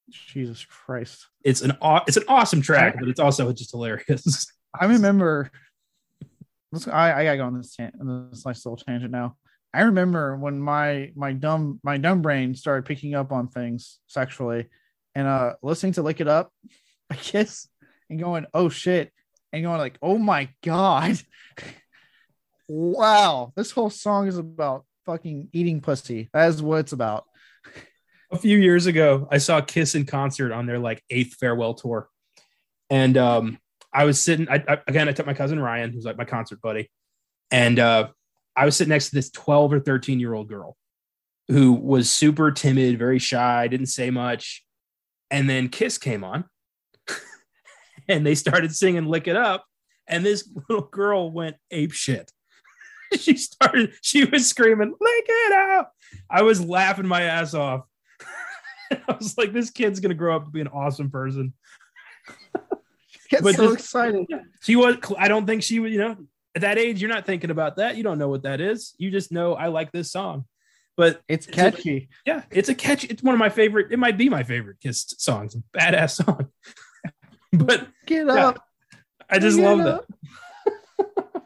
Jesus Christ. It's an aw- it's an awesome track, but it's also just hilarious. I remember. Let's. I, I gotta go on this tan- this nice little tangent now. I remember when my my dumb my dumb brain started picking up on things sexually, and uh listening to "Lick It Up" by Kiss, and going, "Oh shit," and going like, "Oh my god." wow, this whole song is about fucking eating pussy. That is what it's about. a few years ago, I saw Kiss in concert on their like eighth farewell tour, and um, I was sitting. I, I again, I took my cousin Ryan, who's like my concert buddy, and uh, I was sitting next to this twelve or thirteen year old girl who was super timid, very shy, didn't say much, and then Kiss came on, and they started singing "Lick It Up," and this little girl went ape shit. she started. She was screaming, "Lick it up!" I was laughing my ass off. I was like, this kid's gonna grow up to be an awesome person. Get But so just- excited. She was. I don't think she was. You know, at that age, you're not thinking about that. You don't know what that is. You just know I like this song. But It's It's a- catchy. yeah, it's a catchy. It's one of my favorite. It might be my favorite Kiss songs. Badass song. but Get Yeah. up. I just Get love that. up.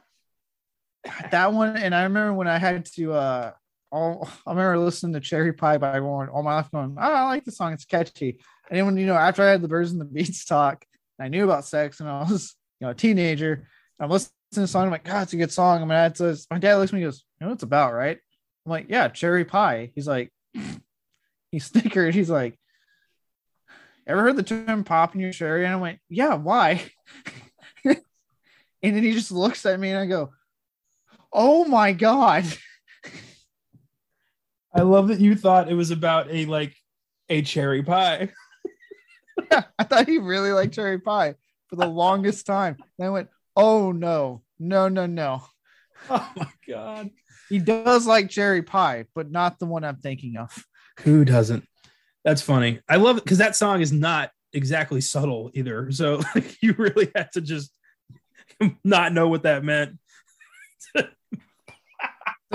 that one and i remember when i had to uh all i remember listening to cherry pie by Warrant all my life going oh, i like the song it's catchy and then when you know after i had the birds and the beats talk and i knew about sex and i was you know a teenager. I'm listening to the song. I'm like god it's a good song. I'm gonna to my dad looks at me and goes you know what it's about right? I'm like yeah cherry pie. He's like he snickered he's like ever heard the term pop in your cherry? And i went yeah why? And then he just looks at me and i go oh my god. I love that you thought it was about a like a cherry pie. i thought he really liked cherry pie for the longest time and i went oh no no no no Oh my god. he does like cherry pie but not the one i'm thinking of Who doesn't? That's funny. I love it because that song is not exactly subtle either. So like you really had to just not know what that meant. the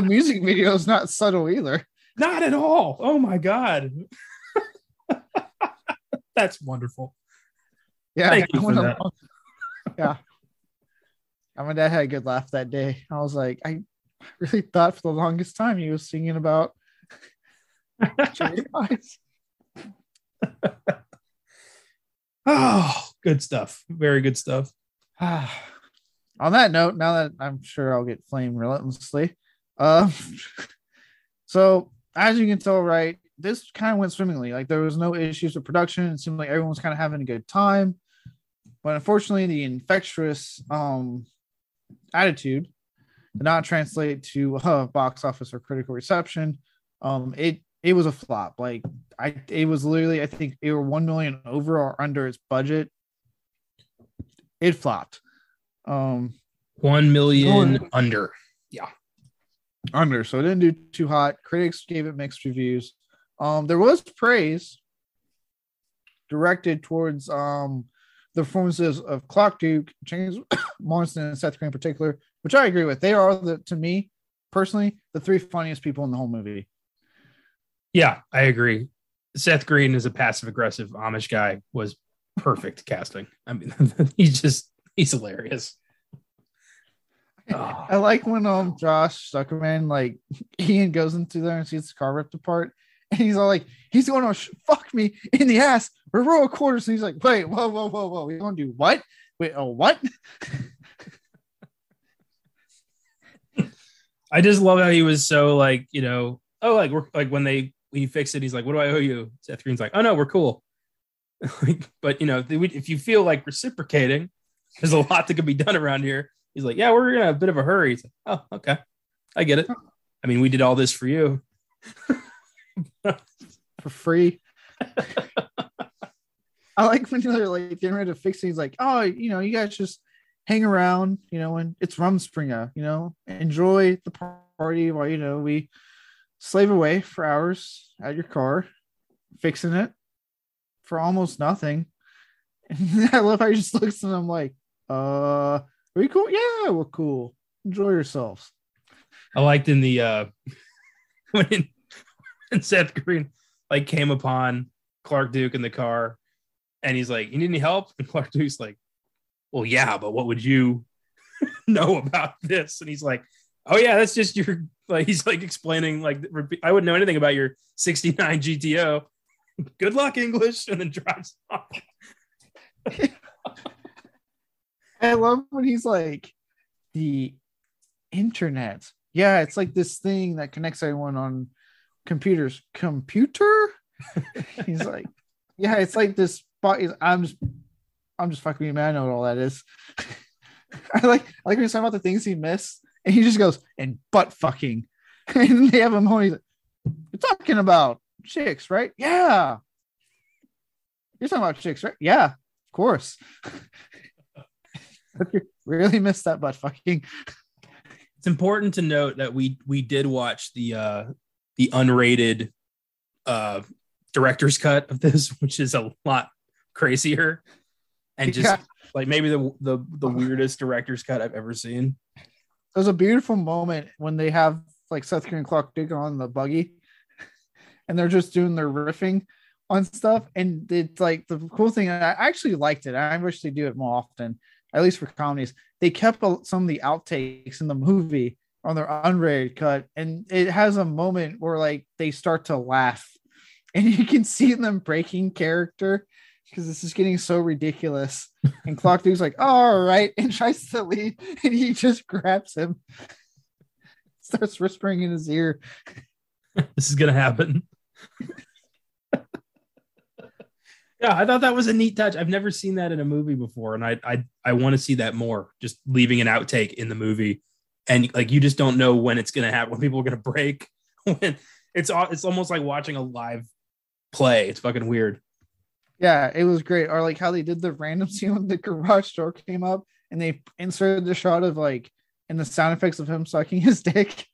music video is not subtle either Not at all. Oh my god. That's wonderful. yeah Thank you I for that. along- yeah and my dad had a good laugh that day i was like i really thought for the longest time he was singing about Oh, good stuff. Very good stuff. on that note, now that I'm sure I'll get flamed relentlessly, um, so as you can tell, right, this kind of went swimmingly. Like there was no issues with production. It seemed like everyone was kind of having a good time, but unfortunately, the infectious um attitude did not translate to uh, box office or critical reception. Um, it it was a flop. Like I, it was literally I think it were one million over or under its budget it flopped. Um, One million under. Yeah, under, so it didn't do too hot. Critics gave it mixed reviews. Um, there was praise directed towards um the performances of Clark Duke, James Marsden, and Seth Green in particular, which I agree with. They are the to me personally the three funniest people in the whole movie. Yeah, I agree. Seth Green is a passive aggressive Amish guy was perfect casting. I mean, he's just he's hilarious. Oh, I like when um Josh Zuckerman like Ian goes into there and sees the car ripped apart, and he's all like, he's going to sh- fuck me in the ass for row of quarters. And he's like, wait, whoa, whoa, whoa, whoa, we gonna do what? Wait, oh what? I just love how he was so like, you know, oh, like we're like when they when you fix it, he's like, "What do I owe you?" Seth Green's like, "Oh no, we're cool." like, but you know, if if you feel like reciprocating, there's a lot that could be done around here. He's like, "Yeah, we're in a bit of a hurry." He's like, "Oh, okay, I get it. I mean, we did all this for you." For free. I like when they're like getting ready to fix it. He's like, oh, you know, you guys just hang around, you know, and it's Rumspringa, you know, enjoy the party while, you know, we slave away for hours at your car, fixing it for almost nothing. And I love how he just looks at them like, uh, are we cool? Yeah, we're cool. Enjoy yourselves. I liked in the uh when, when Seth Green like came upon Clark Duke in the car and he's like, You need any help? And Clark Duke's like, Well, yeah, but what would you know about this? And he's like, Oh yeah, that's just your like he's like explaining like I wouldn't know anything about your 69 GTO. Good luck, English, and then drives off. I love when he's like, the internet. Yeah, it's like this thing that connects everyone on computers. Computer? he's like, yeah, it's like this. I'm just, I'm just fucking you, man. I know what all that is. I like, I like when he's talking about the things he missed, and he just goes and butt fucking, and they have him on. He's like, you're talking about chicks, right? Yeah. You're talking about chicks, right? Yeah, of course. really missed that butt fucking. It's important to note that we we did watch the uh the unrated uh director's cut of this, which is a lot crazier and just Yeah. like maybe the the the weirdest director's cut I've ever seen. There's a beautiful moment when they have like Seth Green Clark Duke on the buggy, and they're just doing their riffing on stuff. And it's like the cool thing. I actually liked it. I wish they do it more often, at least for comedies. They kept some of the outtakes in the movie on their unrated cut, and it has a moment where like they start to laugh, and you can see them breaking character because this is getting so ridiculous. And Clark Duke's like, all right, and tries to leave, and he just grabs him, starts whispering in his ear. This is gonna happen. yeah, I thought that was a neat touch. I've never seen that in a movie before, and I I I want to see that more. Just leaving an outtake in the movie, and like you just don't know when it's gonna happen, when people are gonna break. When it's all, it's almost like watching a live play. It's fucking weird. Yeah, it was great. Or like how they did the random scene when the garage door came up and they inserted the shot of like and the sound effects of him sucking his dick.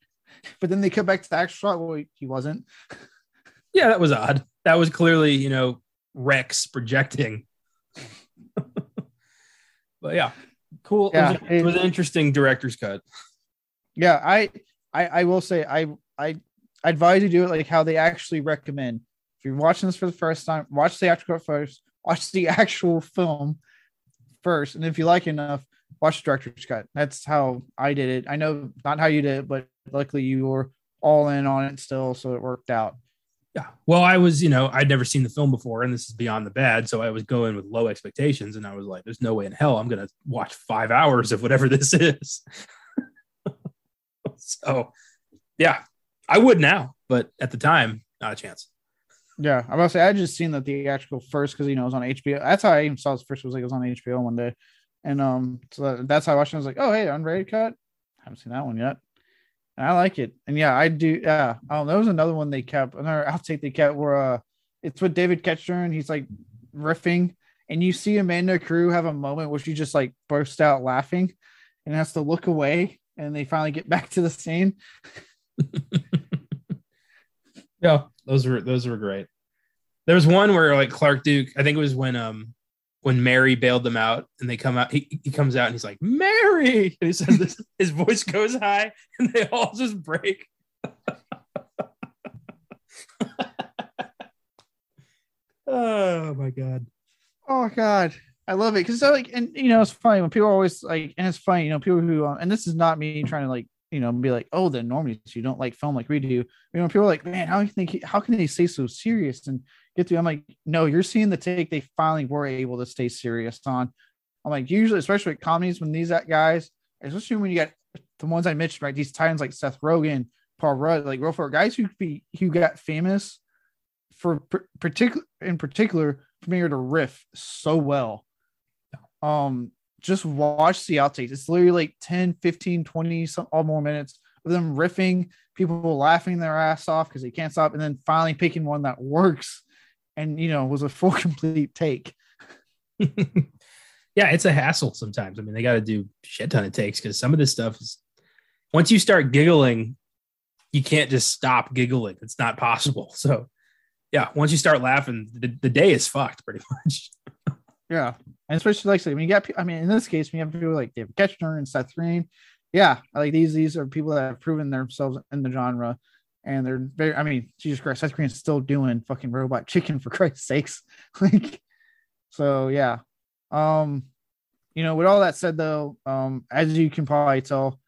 But then they cut back to the actual shot. Well, he wasn't. Yeah, that was odd. That was clearly, you know, Rex projecting. but yeah, cool. Yeah, it, was, it was an interesting director's cut. Yeah, I, I, I will say I, I advise you do it like how they actually recommend. If you're watching this for the first time, watch the actual first. Watch the actual film first, and if you like enough, watch the director's cut. That's how I did it. I know not how you did it, but luckily you were all in on it still, so it worked out. Yeah. Well, I was, you know, I'd never seen the film before, and this is beyond the bad. So I was going with low expectations, and I was like, there's no way in hell I'm to watch five hours of whatever this is. So, yeah, I would now, but at the time, not a chance. Yeah, about to say I just seen the theatrical first because you know it was on HBO. That's how I even saw it first. Was like it was on HBO one day, and um, so that's how I watched it. I was like, oh hey, unrated cut. haven't seen that one yet, and I like it. And yeah, I do. Yeah, oh, there was another one they kept. Another outtake they kept where uh, it's with David Koechner and he's like riffing, and you see Amanda Crew have a moment where she just like bursts out laughing and has to look away, and they finally get back to the scene. yeah, those were those were great. There was one where like Clark Duke, I think it was when um when Mary bailed them out and they come out, he, he comes out and he's like, Mary. And he says this, his voice goes high and they all just break. oh my God. Oh God. I love it because like, and you know, it's funny when people are always like, and it's funny, you know, people who, uh, and this is not me trying to like, you know, be like, oh, the normies, you don't like film like we do. You know, people are like, man, how can they, how can they stay so serious and get through? I'm like, no, you're seeing the take they finally were able to stay serious on. I'm like, usually, especially with comedies, when these guys, especially when you get the ones I mentioned, right? These titans like Seth Rogen, Paul Rudd, like real for guys who be who got famous for particular in particular able to riff so well. Um, just watch the outtakes. It's literally like 10, 15, 20, some all more minutes of them riffing, people laughing their ass off because they can't stop, and then finally picking one that works and you know was a full complete take. yeah, it's a hassle sometimes. I mean, they got to do shit ton of takes because some of this stuff is once you start giggling, you can't just stop giggling. It's not possible. So, yeah, once you start laughing, the, the day is fucked pretty much. yeah, and especially like I mean, you got. I mean, in this case, we have people like David Koechner and Seth Green. Yeah, like these these are people that have proven themselves in the genre and they're very. I mean, Jesus Christ, Seth Green's still doing fucking Robot Chicken for Christ's sakes. like, so yeah. Um, you know, with all that said, though, um, as you can probably tell,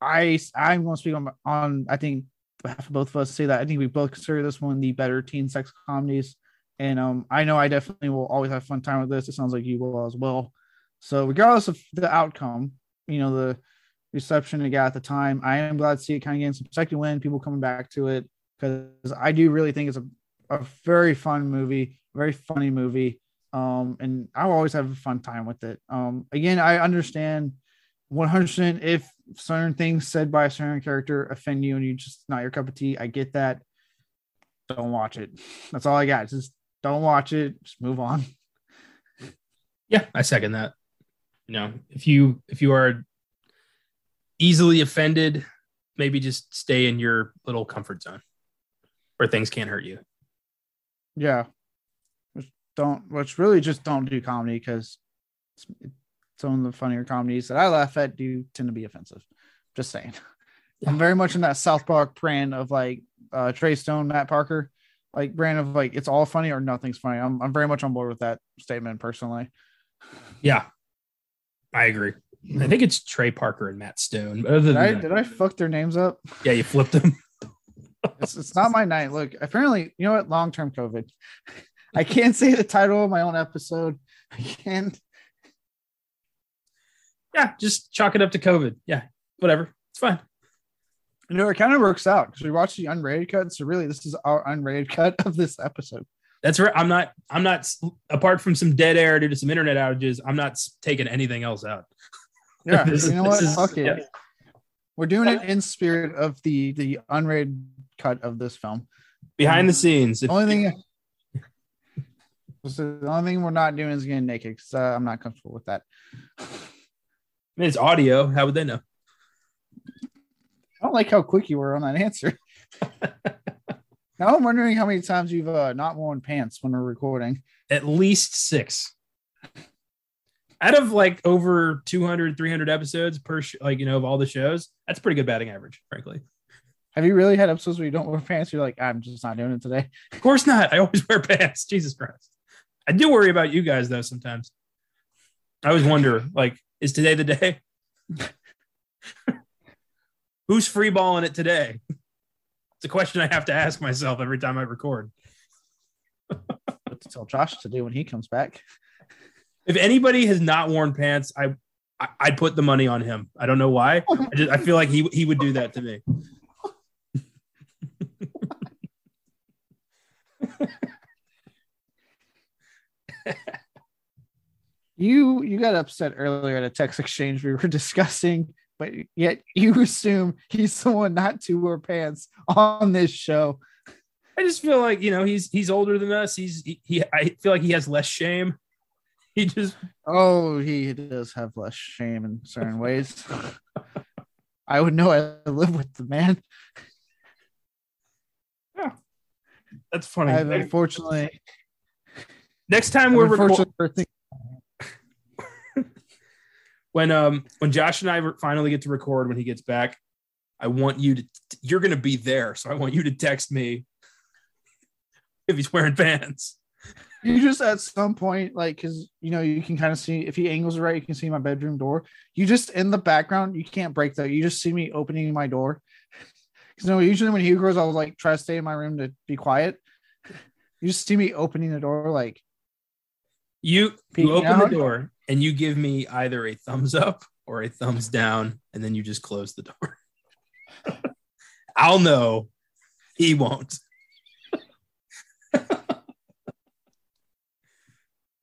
I I'm going to speak on on I think behalf of both of us say that I think we both consider this one the better teen sex comedies, and um, I know I definitely will always have fun time with this. It sounds like you will as well. So regardless of the outcome, you know the reception it got at the time. I am glad to see it kind of getting some second win, people coming back to it because I do really think it's a, a very fun movie, very funny movie. Um, and I always have a fun time with it. Um, again, I understand 100% if certain things said by a certain character offend you and you just not your cup of tea. I get that. Don't watch it. That's all I got. Just don't watch it. Just move on. Yeah, I second that. You know, if you if you are easily offended, maybe just stay in your little comfort zone where things can't hurt you. Yeah. Just don't, which really just don't do comedy because some of the funnier comedies that I laugh at do tend to be offensive. Just saying. Yeah. I'm very much in that South Park brand of like uh, Trey Stone, Matt Parker, like brand of like it's all funny or nothing's funny. I'm, I'm very much on board with that statement personally. Yeah, I agree. I think it's Trey Parker and Matt Stone. But other did, I, that, did I fuck their names up? Yeah, you flipped them. it's, it's not my night. Look, apparently, you know what? Long term COVID. I can't say the title of my own episode. I can't. Yeah, just chalk it up to COVID. Yeah, whatever. It's fine. You know, it kind of works out because we watched the unrated cut. So really, this is our unrated cut of this episode. That's right. I'm not. I'm not. Apart from some dead air due to some internet outages, I'm not taking anything else out. Yeah, this, you know what? Is, Fuck it. Yeah. We're doing it in spirit of the the unrated cut of this film. Behind the scenes. The only thing. the only thing we're not doing is getting naked because uh, I'm not comfortable with that. I mean, it's audio. How would they know? I don't like how quick you were on that answer. now I'm wondering how many times you've uh, not worn pants when we're recording. At least six. Out of like over 200 300 episodes per sh- like you know of all the shows that's pretty good batting average frankly. Have you really had episodes where you don't wear pants? You're like i'm just not doing it today. Of course not. I always wear pants. Jesus christ. I do worry about you guys though sometimes. I always wonder like is today the day who's free balling it today it's a question i have to ask myself every time i record what to tell josh to do when he comes back if anybody has not worn pants, I, I would put the money on him. I don't know why. I just I feel like he he would do that to me. you you got upset earlier at a text exchange we were discussing, but yet you assume he's the one not to wear pants on this show. I just feel like you know he's he's older than us. He's he, he I feel like he has less shame he just Oh, he does have less shame in certain ways. I would know I live with the man. Yeah, that's funny. I've unfortunately, Next time we're recording. When um when Josh and I finally get to record when he gets back, I want you to you're gonna be there, so I want you to text me if he's wearing pants. you just at some point, like, because you know, you can kind of see if he angles right, you can see my bedroom door. You just in the background, you can't break that. You just see me opening my door. Because no, usually when he grows, I'll like try to stay in my room to be quiet. You just see me opening the door, like You you open out? the door and you give me either a thumbs up or a thumbs down, and then you just close the door. I'll know. He won't.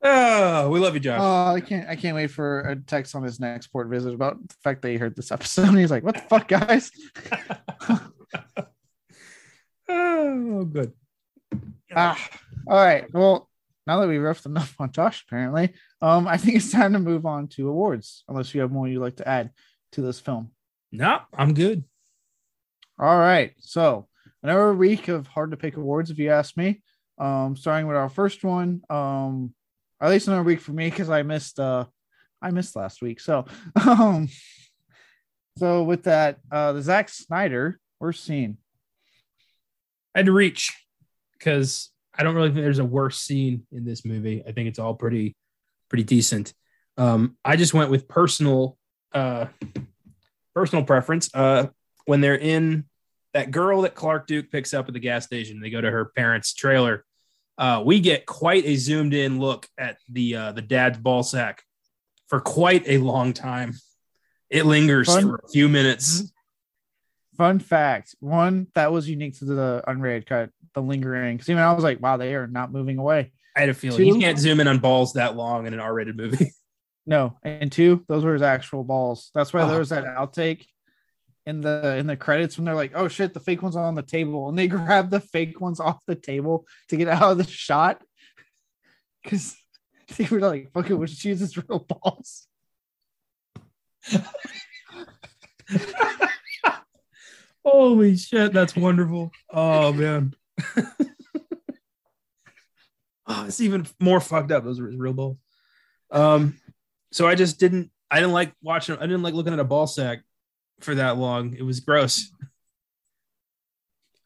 oh, we love you, Josh. Oh, I can't! I can't wait for a text on his next port visit about the fact that he heard this episode. And he's like, "What the fuck, guys?" oh, good. ah, all right. Well, now that we've roughed enough on Josh, apparently, um, I think it's time to move on to awards. Unless you have more you'd like to add to this film. No, I'm good. All right. So another week of hard to pick awards, if you ask me. Um, starting with our first one. Um, at least another week for me because I missed uh I missed last week. So um so with that, uh the Zack Snyder worst scene. I had to reach because I don't really think there's a worse scene in this movie. I think it's all pretty, pretty decent. Um, I just went with personal, uh, personal preference. Uh, when they're in that girl that Clark Duke picks up at the gas station, they go to her parents' trailer. Uh, we get quite a zoomed in look at the uh, the dad's ball sack for quite a long time. It lingers Fun. for a few minutes. Fun fact, one that was unique to the unrated cut, the lingering. Because even I was like, wow, they are not moving away. I had a feeling Two. you can't zoom in on balls that long in an R-rated movie. No, and two, those were his actual balls. That's why Oh. there ah. was that outtake in the in the credits when they're like, "Oh shit, the fake one's on the table," and they grab the fake ones off the table to get out of the shot because they were like, "Fuck it, we'll just use his real balls." Holy shit, that's wonderful. Oh man. oh, it's even more fucked up. Those were his real balls. Um, so I just didn't I didn't like watching I didn't like looking at a ball sack for that long. It was gross.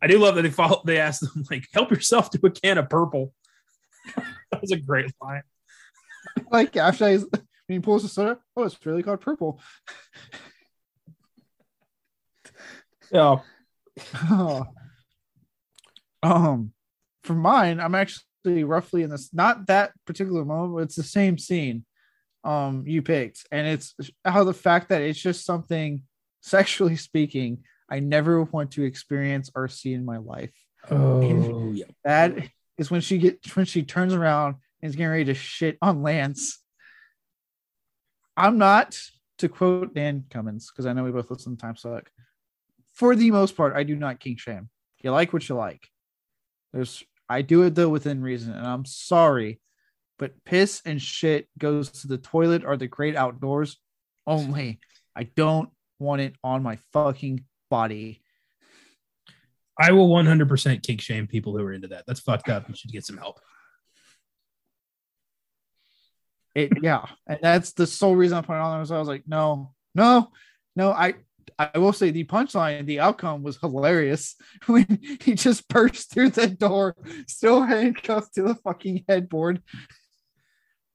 I do love that they follow they asked them like help yourself to a can of purple. that was a great line. Like after he's, when he pulls the soda, oh, it's really called purple. Yeah. Oh. um, for mine, I'm actually roughly in this, not that particular moment, but it's the same scene um you picked, and it's how the fact that it's just something sexually speaking, I never want to experience or see in my life. Oh yeah. That is when she gets when she turns around and is getting ready to shit on Lance. I'm not, to quote Dan Cummins, because I know we both listen to Time Suck. For the most part, I do not king shame. You like what you like. There's I do it though within reason, and I'm sorry, but piss and shit goes to the toilet or the great outdoors only. I don't want it on my fucking body. I will 100% kink shame people who are into that. That's fucked up. You should get some help. It yeah, and that's the sole reason I put it on there. Was I was like, no, no, no. I I will say the punchline, the outcome was hilarious when he just burst through the door, still handcuffed to the fucking headboard.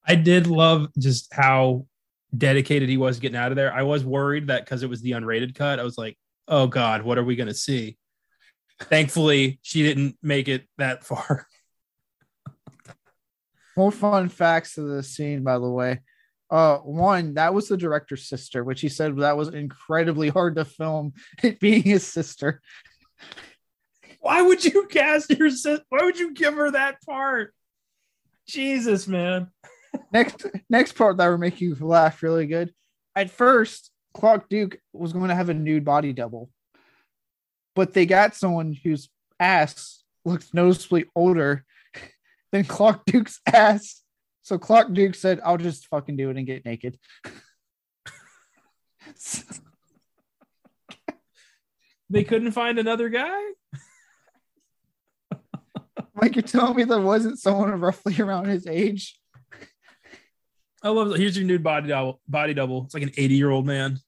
I did love just how dedicated he was getting out of there. I was worried that because it was the unrated cut, I was like, oh God, what are we going to see? Thankfully, she didn't make it that far. More fun facts of the scene, by the way. Uh, one that was the director's sister, which he said that was incredibly hard to film. It being his sister. Why would you cast your sister? Why would you give her that part? Jesus, man. next next part that would make you laugh really good. At first, Clark Duke was going to have a nude body double, but they got someone whose ass looked noticeably older than Clark Duke's ass So Clark Duke said, "I'll just fucking do it and get naked." They couldn't find another guy. Like you're telling me there wasn't someone roughly around his age? I love. Here's your nude body double. Body double. It's like an 80 year old man.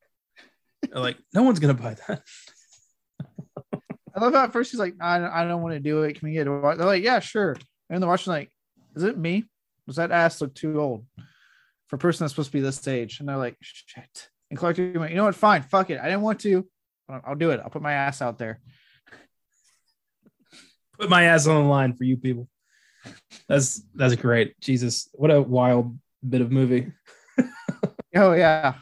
Like, no one's gonna buy that. I love how at first he's like, I don't, I don't want to do it. Can we get it? They're like, yeah, sure. And the Russian like, is it me? Does that ass look too old for a person that's supposed to be this age? And they're like, shit. And Clark Duke went, you know what? Fine, fuck it. I didn't want to. I'll I'll do it. I'll put my ass out there. Put my ass on the line for you people. That's that's great. Jesus, what a wild bit of movie. Oh yeah.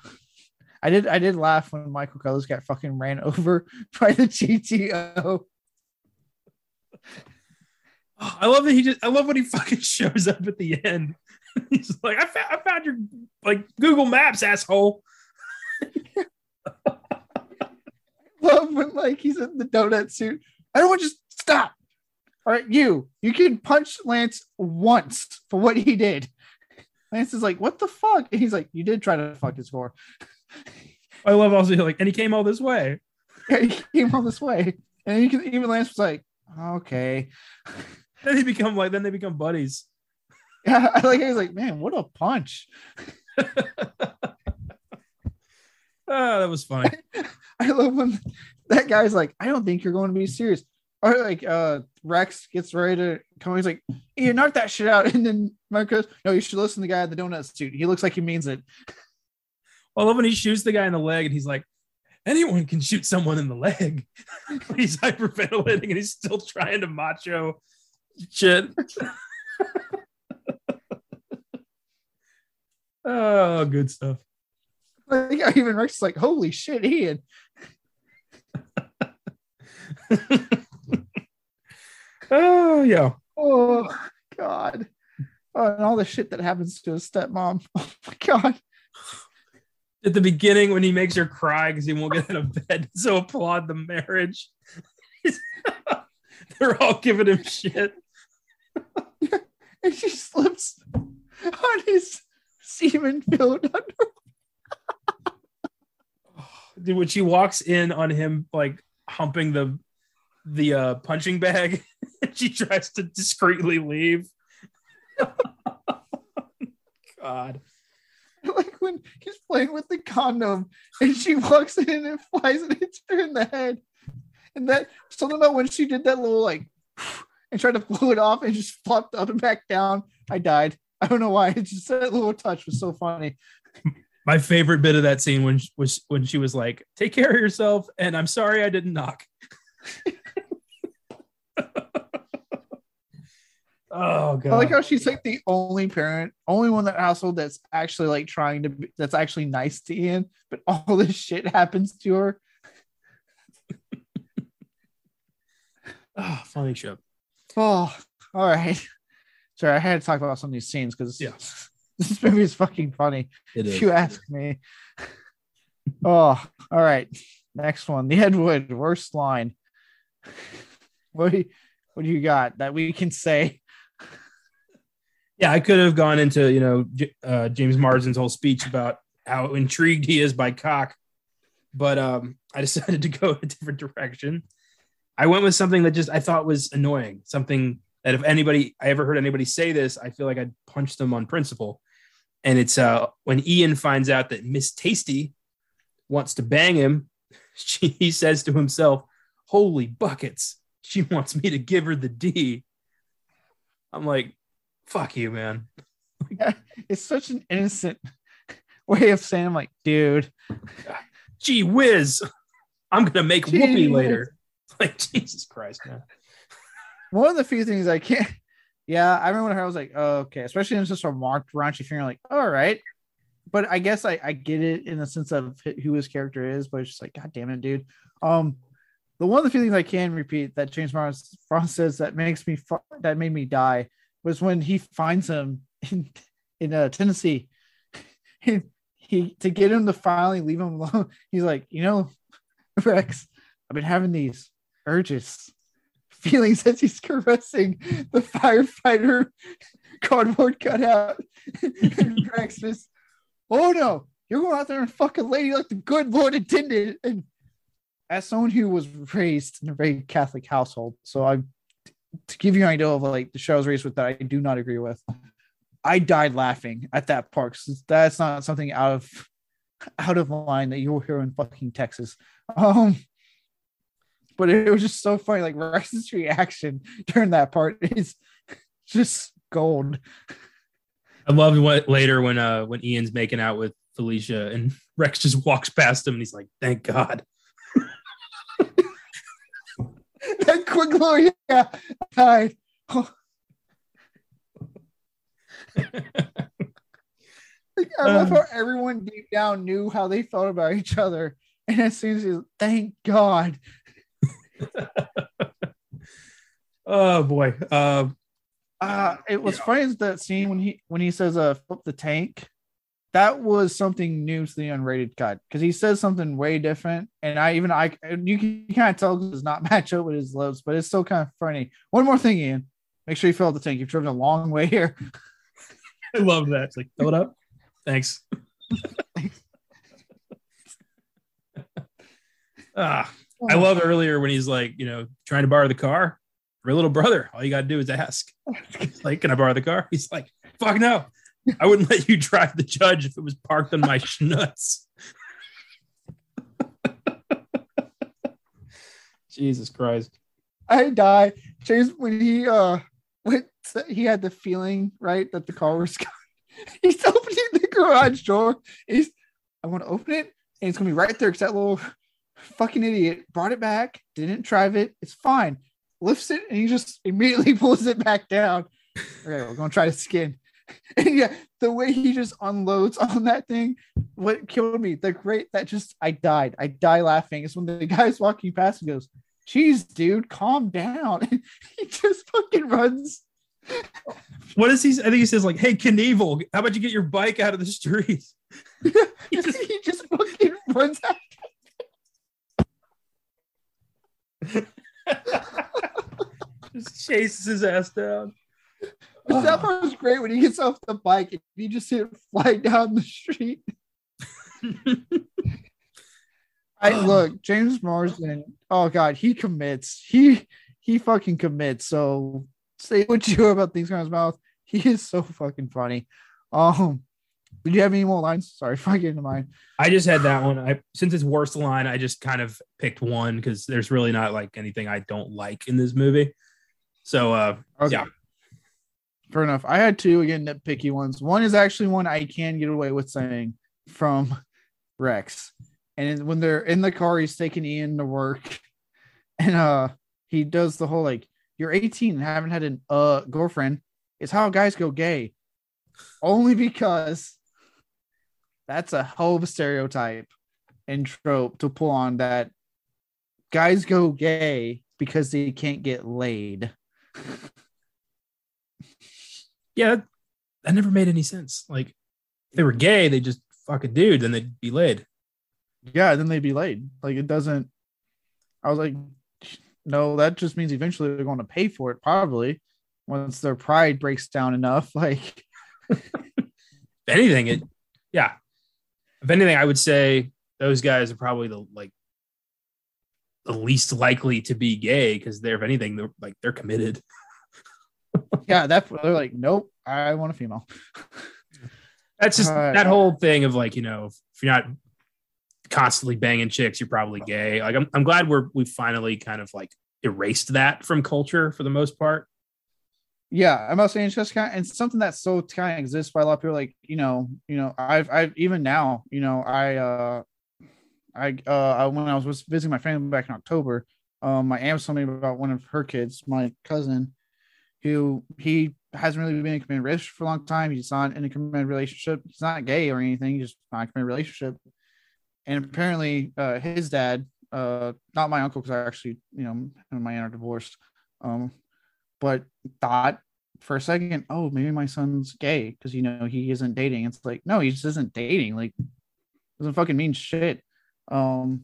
I did I did laugh when Michael Colors got fucking ran over by the GTO. Oh, I love that he just. I love when he fucking shows up at the end. He's like, I found, I found your like Google Maps, asshole. Love when like he's in the donut suit. I don't want to just stop. All right, you you can punch Lance once for what he did. Lance is like, what the fuck? And he's like, you did try to fuck his score. I love also like, and he came all this way. Yeah, he came all this way. And you can even Lance was like, okay. Then they become like, then they become buddies. Yeah, I like he was like, man, what a punch. Oh, that was funny. I love when that guy's like, I don't think you're going to be serious. Or like uh Rex gets ready to come. He's like, you knock that shit out. And then Mark goes, No, you should listen to the guy in the donut suit. He looks like he means it. I love when he shoots the guy in the leg and he's like, anyone can shoot someone in the leg. he's hyperventilating and he's still trying to macho shit. oh, good stuff. Like, even Rex is like, holy shit, Ian. Oh, yeah. Oh God. Oh, and all the shit that happens to his stepmom. Oh my god. At the beginning, when he makes her cry because he won't get out of bed, so applaud the marriage. They're all giving him shit. And she slips on his semen filled under. Dude, when she walks in on him like humping the the uh punching bag, she tries to discreetly leave. God. Like when he's playing with the condom and she walks in and flies and hits her in the head. And that something about when she did that little like and tried to blow it off and just flopped up and back down. I died. I don't know why. It's just that little touch was so funny. My favorite bit of that scene when was when she was like, "Take care of yourself," and I'm sorry I didn't knock. oh god! I like how she's like the only parent, only one in that household that's actually like trying to be, that's actually nice to Ian, but all this shit happens to her. oh, funny show. Oh, all right. Sorry, I had to talk about some of these scenes because Yeah. this movie is fucking funny. It If you ask me. Oh, all right. Next one. The Ed Wood worst line. What do you, what do you got that we can say? Yeah, I could have gone into you know uh, James Marsden's whole speech about how intrigued he is by cock, but um, I decided to go a different direction. I went with something that just I thought was annoying, something that if anybody I ever heard anybody say this, I feel like I'd punch them on principle. And it's uh, when Ian finds out that Miss Tasty wants to bang him, she, he says to himself, "Holy buckets, she wants me to give her the D." I'm like, "Fuck you, man." It's such an innocent way of saying, I'm like, dude, gee whiz, I'm gonna make Gee whoopee later. Like Jesus Christ, man. one of the few things I can't. Yeah, I remember when I was like, oh, okay, especially in just a marked raunchy finger, like, all right. But I guess I, I get it in the sense of who his character is, but it's just like, God damn it, dude. Um, the one of the few things I can repeat that James Frost says that makes me fu- that made me die was when he finds him in in uh, Tennessee. And he to get him to finally leave him alone. He's like, you know, Rex, I've been having these urges feelings as he's caressing the firefighter cardboard cutout. and just, oh no, you're going out there and fuck a lady like the good Lord intended. And as someone who was raised in a very Catholic household, so I, to give you an idea of like the show I was raised with that I do not agree with, I died laughing at that part. That's not something out of out of line that you'll hear in fucking Texas. Um, but it was just so funny. Like Rex's reaction during that part is just gold. I loved what later when uh when Ian's making out with Felicia and Rex just walks past him and he's like, "Thank God." that quick little yeah, died. I love Um. how everyone deep down knew how they felt about each other. And as soon as he, thank God. Oh boy. Uh, Uh, it was Yeah. funny that scene when he when he says uh flip the tank. That was something new to the unrated cut because he says something way different, and I even I you can kind of tell it does not match up with his lips, but it's still kind of funny. One more thing, Ian, make sure you fill up the tank. You've driven a long way here. I love that. It's like, fill it up. Thanks. ah, I love earlier when he's like, you know, trying to borrow the car. For a little brother, all you got to do is ask. He's like, can I borrow the car? He's like, fuck no. I wouldn't let you drive the judge if it was parked on my schnuts. Jesus Christ. I die. James when he uh went he had the feeling right that the car was. He's opening the garage door. He's I want to open it and it's gonna be right there because that little fucking idiot brought it back, didn't drive it. It's fine. Lifts it and he just immediately pulls it back down. Okay, we're gonna try to skin. And yeah, the way he just unloads on that thing, what killed me, the great that just I died. I die laughing. It's when the guy's walking past and goes, Jeez, dude, calm down. And he just fucking runs. What is he? I think he says, like, hey, Knievel, how about you get your bike out of the street? he just fucking runs out. Just chases his ass down. That part was great when he gets off the bike and you just see it fly down the street. I Oh. look, James Marsden. Oh god, he commits. He he fucking commits. So say what you about things on his mouth. He is so fucking funny. Um, did you have any more lines? Sorry, if I get into mine. I just had that one. I since it's worst line, I just kind of picked one because there's really not like anything I don't like in this movie. So uh Okay. Yeah. Fair enough. I had two again nitpicky ones. One is actually one I can get away with saying from Rex. And when they're in the car, he's taking Ian to work. And uh he does the whole like, you're 18 and haven't had a uh girlfriend. It's how guys go gay. Only because that's a hell of a stereotype and trope to pull on that guys go gay because they can't get laid. yeah, that never made any sense. Like if they were gay, they just fuck a dude, then they'd be laid. yeah, then they'd be laid. Like it doesn't. I was like, no, that just means eventually they're going to pay for it, probably once their pride breaks down enough. Like, anything, it yeah. If anything, I would say those guys are probably the like the least likely to be gay because they're if anything, they're like they're committed. yeah, that they're like, nope, I want a female. That's just Right. that whole thing of like, you know, if you're not constantly banging chicks, you're probably gay. Like I'm I'm glad we're we finally kind of like erased that from culture for the most part. Yeah, I'm just kind of, and something that so kind of exists by a lot of people. Like, you know, you know, I've, I've even now, you know, I, uh, I, uh, I- when I was visiting my family back in October, um, my aunt was telling me about one of her kids, my cousin, who he hasn't really been in a committed relationship for a long time. He's not in a committed relationship. He's not gay or anything. He's just not in a committed relationship. And apparently, uh, his dad, uh, not my uncle, because I actually, you know, my aunt are divorced. Um, but thought for a second, oh, maybe my son's gay because you know he isn't dating. It's like, no, he just isn't dating. Like, doesn't fucking mean shit. Um,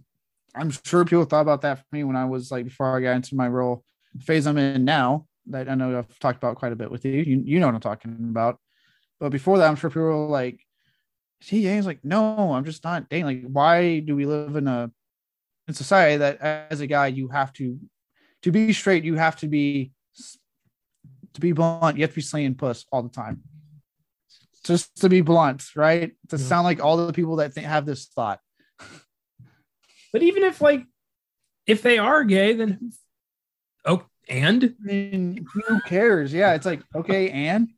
I'm sure people thought about that for me when I was like before I got into my role. phase I'm in now that I know I've talked about quite a bit with you. You, you know what I'm talking about. But before that, I'm sure people were like, "See, He's like, no, I'm just not dating. Like, why do we live in a in society that as a guy you have to to be straight, you have to be to be blunt, you have to be slaying puss all the time. Just to be blunt, right? To yeah. sound like all the people that think, have this thought. But even if like if they are gay, then oh, and I mean, who cares? Yeah, it's like okay, and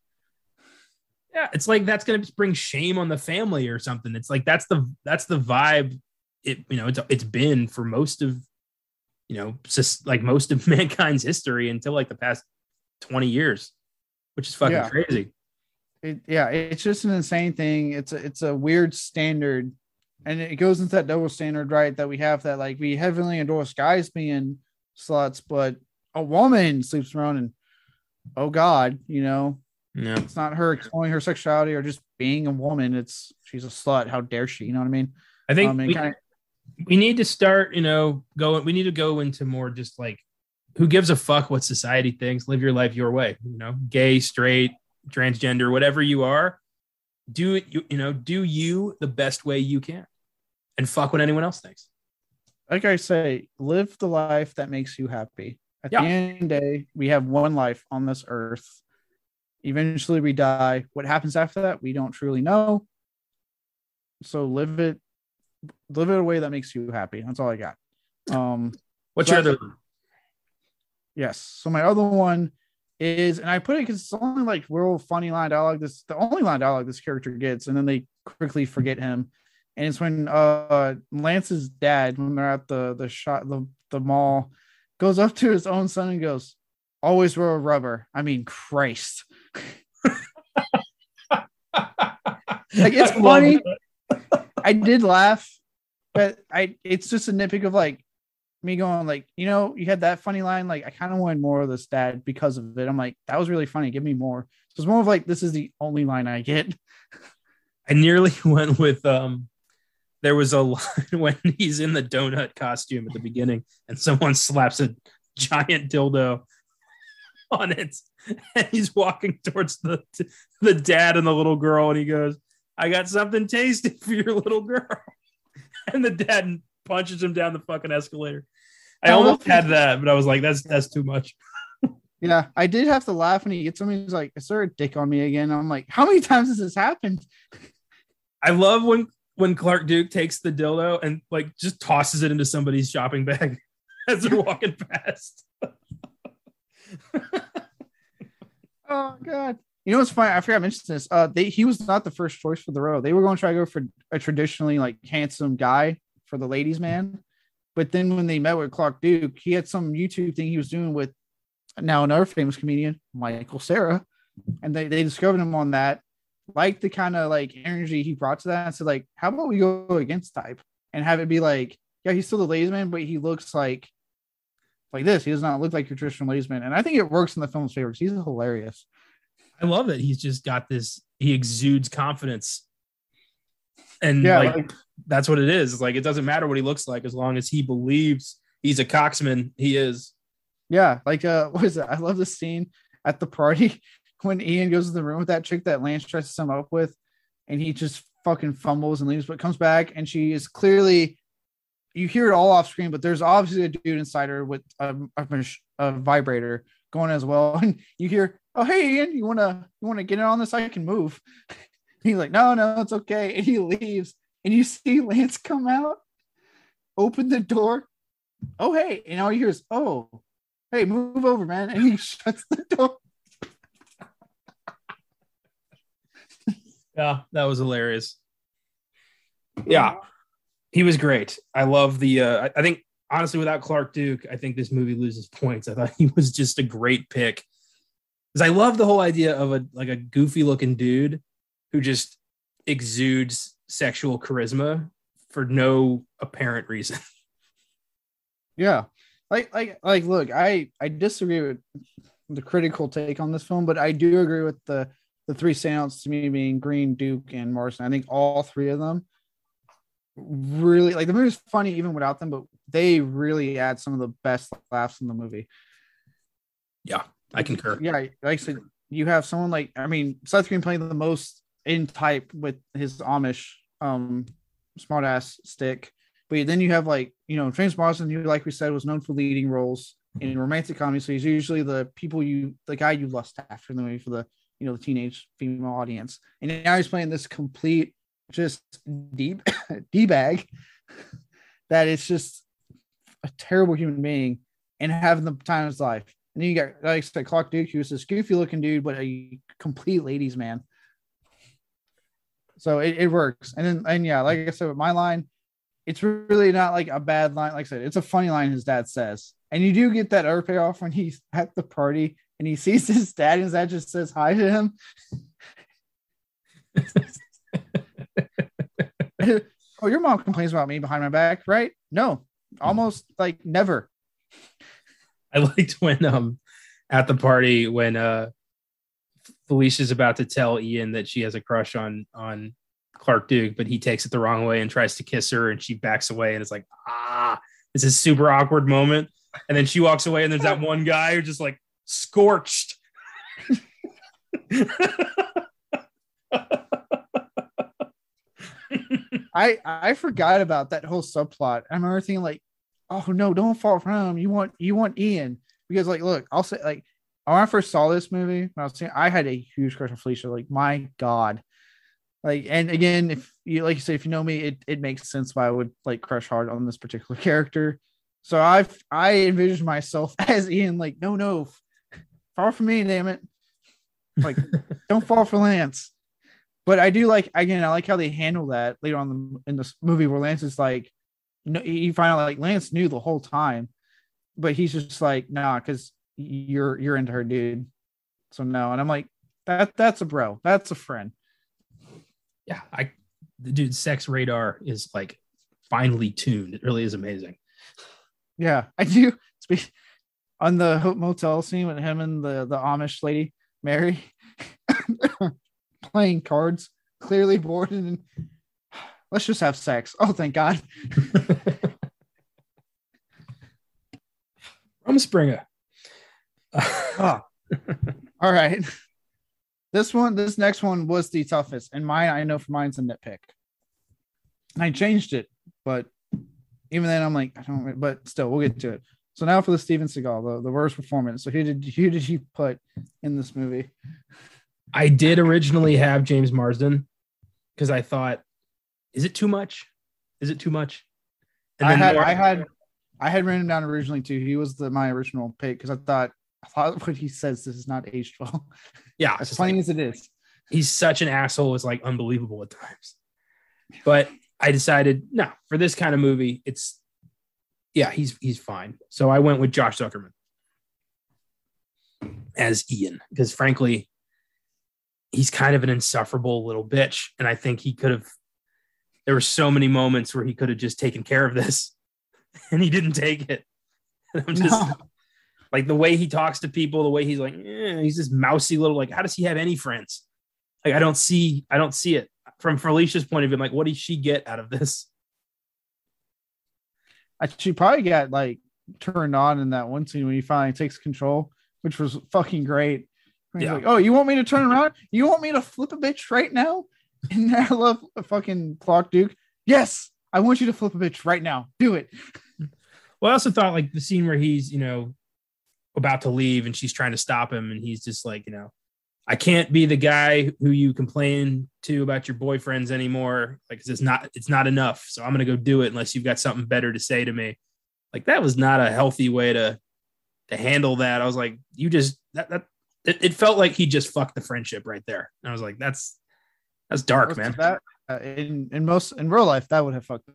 yeah, it's like that's gonna bring shame on the family or something. It's like that's the that's the vibe. It you know it's it's been for most of you know just like most of mankind's history until like the past twenty years, which is fucking yeah. crazy. It, yeah, it's just an insane thing. It's a it's a weird standard and it goes into that double standard, right? That we have that like we heavily endorse guys being sluts, but a woman sleeps around and oh god, you know, yeah. it's not her exploring her sexuality or just being a woman. It's she's a slut. How dare she? You know what I mean? I think um, we, kinda... we need to start, you know, going. We need to go into more just like who gives a fuck what society thinks. Live your life your way. You know, gay, straight, transgender, whatever you are do it you, you know do you the best way you can and fuck what anyone else thinks like i say live the life that makes you happy at yeah. the end of the day we have one life on this earth eventually we die what happens after that we don't truly know so live it live it a way that makes you happy that's all i got um what's so your other yes so my other one is, and I put it because it's only like real funny line dialogue. This the only line dialogue this character gets, and then they quickly forget him. And it's when uh Lance's dad, when they're at the the shot the the mall, goes up to his own son and goes, "Always wear a rubber." I mean, Christ. like it's funny. I did laugh, but I it's just a nitpick of like me going like, you know, you had that funny line. Like, I kind of wanted more of this dad because of it. I'm like, that was really funny. Give me more. So it's more of like, this is the only line I get. I nearly went with um there was a line when he's in the donut costume at the beginning and someone slaps a giant dildo on it and he's walking towards the the dad and the little girl and he goes i got something tasty for your little girl and the dad punches him down the fucking escalator. I almost had that, but I was like, that's that's too much. yeah, I did have to laugh when he gets something. He's like, "Is there a dick on me again?" I'm like, "How many times has this happened?" I love when when Clark Duke takes the dildo and like just tosses it into somebody's shopping bag as they're walking past. oh god. You know what's funny? I forgot to mention this. Uh, they, he was not the first choice for the role. They were going to try to go for a traditionally like handsome guy for the ladies' man. But then when they met with Clark Duke, he had some YouTube thing he was doing with now another famous comedian, Michael Cera. And they, they discovered him on that, like the kind of like energy he brought to that. And said, like, how about we go against type and have it be like, yeah, he's still the man, but he looks like like this. He does not look like your traditional ladies' man. And I think it works in the film's favor he's hilarious. I love that he's just got this, he exudes confidence. And yeah, like, like that's what it is. Like it doesn't matter what he looks like as long as he believes he's a coxman. He is. Yeah, like uh, what is it? I love the scene at the party when Ian goes to the room with that chick that Lance tries to sum up with, and he just fucking fumbles and leaves, but comes back and she is clearly. You hear it all off screen, but there's obviously a dude inside her with a, a, a vibrator going as well, and you hear, "Oh hey Ian, you wanna you wanna get in on this? I can move." He's like, "No, no, it's okay," and he leaves and you see Lance come out, open the door. Oh, hey. And all you hear is, oh, hey, move over, man. And he shuts the door. yeah, that was hilarious. Yeah, he was great. I love the, uh, I think, honestly, without Clark Duke, I think this movie loses points. I thought he was just a great pick. Because I love the whole idea of a like a goofy looking dude who just exudes sexual charisma for no apparent reason. Yeah. Like like like look, I I disagree with the critical take on this film, but I do agree with the the three standouts to me being Green, Duke, and Marsden. I think all three of them really like the movie's funny even without them, but they really add some of the best laughs in the movie. Yeah, I concur. Yeah, like I said, you have someone like I mean Seth Green playing the most in type with his Amish um smartass stick. But then you have like, you know, James Marsden, who like we said was known for leading roles in romantic comedy. So he's usually the people you the guy you lust after in the movie for the you know the teenage female audience. And now he's playing this complete just deep d bag that is just a terrible human being and having the time of his life. And then you got like I said, Clark Duke, who's this goofy looking dude, but a complete ladies man. So it, it works. And then and yeah, like I said, with my line, it's really not like a bad line. Like I said, it's a funny line his dad says. And you do get that other payoff when he's at the party and he sees his dad and his dad just says hi to him. oh, your mom complains about me behind my back, right? No, almost like never. I liked when um at the party when uh Felicia's about to tell Ian that she has a crush on on Clark Duke, but he takes it the wrong way and tries to kiss her, and she backs away, and it's like ah, it's a super awkward moment. And then she walks away, and there's that one guy who just like scorched. I I forgot about that whole subplot. I remember thinking like, oh no, don't fall for him. You want you want Ian because like look, I'll say like when I first saw this movie, when I was seeing, I had a huge crush on Felicia. Like my god, like and again, if you like you say, if you know me, it it makes sense why I would like crush hard on this particular character. So I've I envisioned myself as Ian, like no no, fall for me, damn it, like don't fall for Lance but I do like again, I like how they handle that later on in this movie where Lance is like, no, you find out like Lance knew the whole time, but he's just like, nah, because you're you're into her, dude. So no, and I'm like, that that's a bro, that's a friend. Yeah, I the dude's sex radar is like finely tuned. It really is amazing. Yeah, I do. Speak on the motel scene with him and the the Amish lady Mary. playing cards, clearly bored, and let's just have sex. Oh, thank God. Rumspringa. Oh. All right. This one, this next one was the toughest, and mine, I know for mine's a nitpick. And I changed it, but even then, I'm like, I don't. But still, we'll get to it. So now for the Steven Seagal, the, the worst performance. So who did who did you put in this movie? I did originally have James Marsden because I thought, is it too much? Is it too much? And I had, I had, I had written him down originally too. He was the my original pick because I thought, Thought what he says this is not aged well. Yeah, as funny like, as it is. He's such an asshole. It's like unbelievable at times. But I decided, no, for this kind of movie, it's yeah, he's he's fine. So I went with Josh Zuckerman as Ian because frankly, he's kind of an insufferable little bitch. And I think he could have, there were so many moments where he could have just taken care of this and he didn't take it. I'm just no. Like the way he talks to people, the way he's like, eh, he's this mousy little, like, how does he have any friends? Like, I don't see, I don't see it from Felicia's point of view. Like, what did she get out of this? She probably got like turned on in that one scene when he finally takes control, which was fucking great yeah. like, oh, you want me to turn around? You want me to flip a bitch right now? And I love a fucking Clark Duke. Yes, I want you to flip a bitch right now. Do it. Well, I also thought like the scene where he's, you know, about to leave and she's trying to stop him, and he's just like, you know, I can't be the guy who you complain to about your boyfriends anymore. Like it's not, it's not enough. So I'm gonna go do it unless you've got something better to say to me. Like that was not a healthy way to to handle that. I was like, you just that that it, it felt like he just fucked the friendship right there. And I was like, that's that's dark, man. That, uh, in in most in real life, that would have fucked.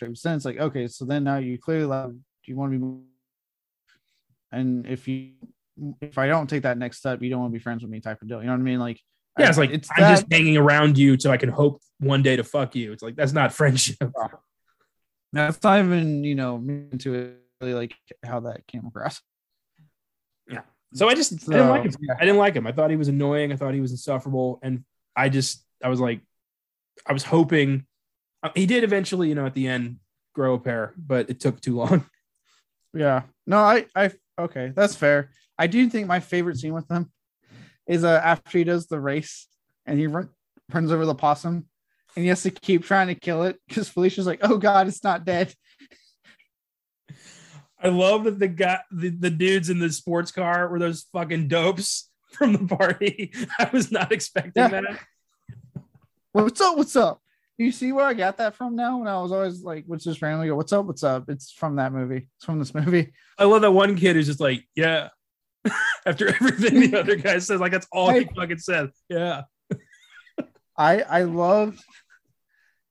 Then it's like, okay, so then now you clearly love. Do you want to be? And if you, if I don't take that next step, you don't want to be friends with me, type of deal. You know what I mean? Like, yeah, it's like it's I'm that, just hanging around you so I can hope one day to fuck you. It's like that's not friendship. That's not even you know into it really like how that came across. Yeah. So I just so, I didn't like him. Yeah. I didn't like him. I thought he was annoying. I thought he was insufferable, and I just I was like, I was hoping uh, he did eventually, you know, at the end grow a pair, but it took too long. Yeah. No, I I okay, that's fair. I do think my favorite scene with them is uh after he does the race and he run, runs over the possum and he has to keep trying to kill it because Felicia's like, oh god, it's not dead. I love that the guy, the, the dudes in the sports car were those fucking dopes from the party. I was not expecting Yeah. that. What's up? What's up? You see where I got that from now? When I was always like, what's this randomly go, what's up? What's up? It's from that movie. It's from this movie. I love that one kid who's just like, yeah. After everything the other guy says, like that's all he fucking said. Yeah. I I love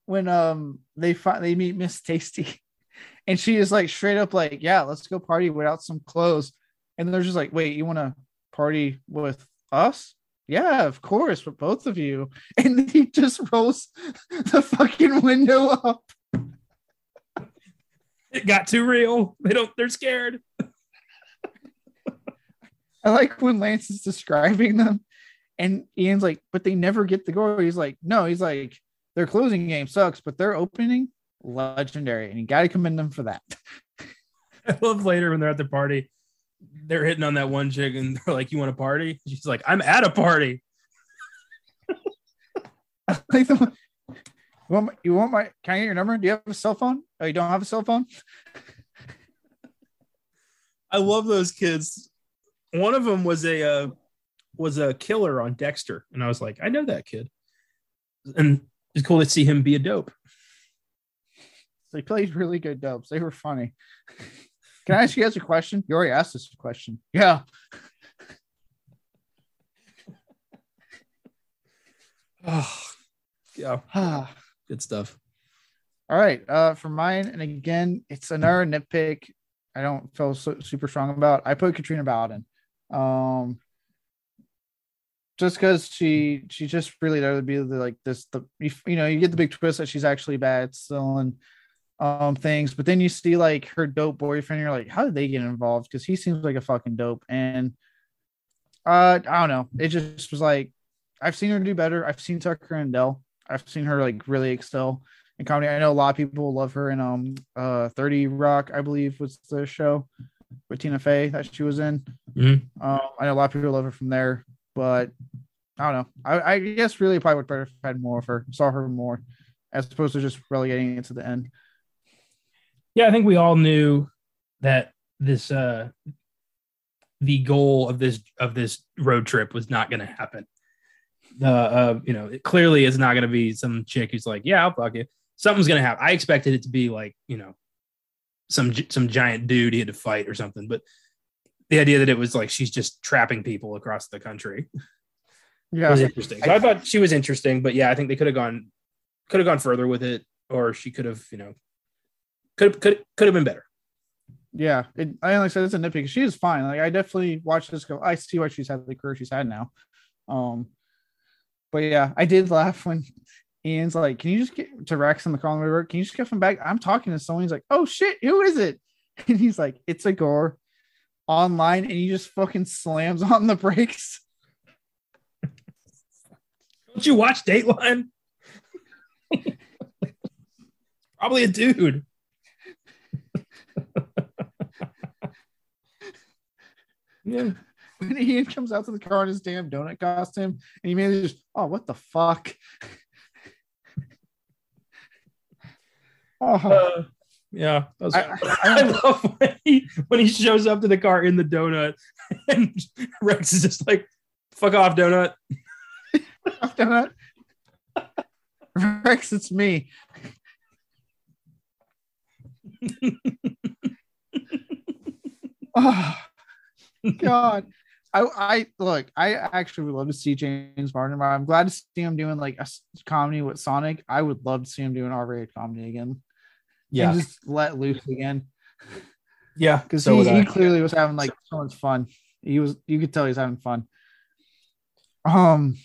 when um they find they meet Miss Tasty and she is like straight up like, yeah, let's go party without some clothes. And they're just like, wait, you want to party with us? Yeah, of course, with both of you. And he just rolls the fucking window up. It got too real. They don't, they're scared. I like when Lance is describing them and Ian's like, but they never get the goal. He's like, no, he's like, their closing game sucks, but their opening legendary. And you got to commend them for that. I love later when they're at the party, they're hitting on that one chick and they're like, You want a party? She's like, I'm at a party. like the you want my, you want my can I get your number? Do you have a cell phone? Oh, you don't have a cell phone? I love those kids. One of them was a uh, was a killer on Dexter, and I was like, I know that kid, and it's cool to see him be a dope. They played really good dubs. They were funny. Can I ask you guys a question? You already asked this question. Yeah. Oh, yeah, good stuff. All right. Uh, for mine, and again, it's another nitpick. I don't feel so, super strong about. I put Katrina Bowden. Um, just because she she just really there would be the, like this the you, know you get the big twist that she's actually bad still and um things but then you see like her dope boyfriend you're like how did they get involved? Because he seems like a fucking dope and uh i don't know. It just was like i've seen her do better. I've seen tucker and Dale i've seen her like really excel in comedy. I know a lot of people love her in um uh 30 rock i believe was the show with tina fey that she was in. Mhm. um i know a lot of people love her from there but i don't know. I, I guess really probably would better if I had more of her saw her more as opposed to just relegating it to the end Yeah, I think we all knew that this uh the goal of this of this road trip was not going to happen. Uh, uh, you know, it clearly is not going to be some chick who's like, "Yeah, I'll fuck you." Something's going to happen. I expected it to be like, you know, some some giant dude he had to fight or something, but the idea that it was like she's just trapping people across the country yeah was interesting. So I thought she was interesting, but yeah, I think they could have gone could have gone further with it, or she could have, you know, could could could have been better. yeah it, i only said it's a nitpick. She is fine. Like i definitely watched this go i see why she's had the career she's had now. Um but yeah i did laugh when ian's like can you just get to rex in the car on the way to work can you just get him back? I'm talking to someone. He's like oh shit who is it? And he's like it's a gore online and he just fucking slams on the brakes. Don't you watch Dateline? Probably a dude. yeah. when Ian comes out to the car in his damn donut costume, and he immediately just, oh, what the fuck? oh, Uh, yeah. That was, I, I, I, love when he, when he shows up to the car in the donut and Rex is just like, fuck off, donut. donut. Rex, it's me. Oh, God. I, I look, I actually would love to see James Marsden. I'm glad to see him doing like a comedy with Sonic. I would love to see him doing R-rated comedy again. Yeah. And just let loose again. Yeah. because So he, he clearly was having like so much fun. He was you could tell he's having fun. Um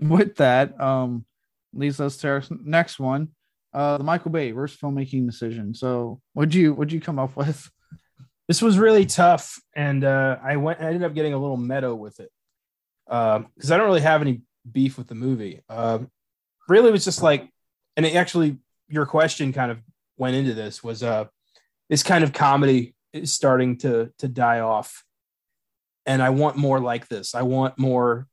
with that, um leads us to our next one. Uh the Michael Bay worst filmmaking decision. So what'd you what'd you come up with? This was really tough and uh, i went i ended up getting a little meadow with it because i don't really have any beef with the movie um, really it was just like and it actually your question kind of went into this was uh this kind of comedy is starting to to die off and I want more like this. I want more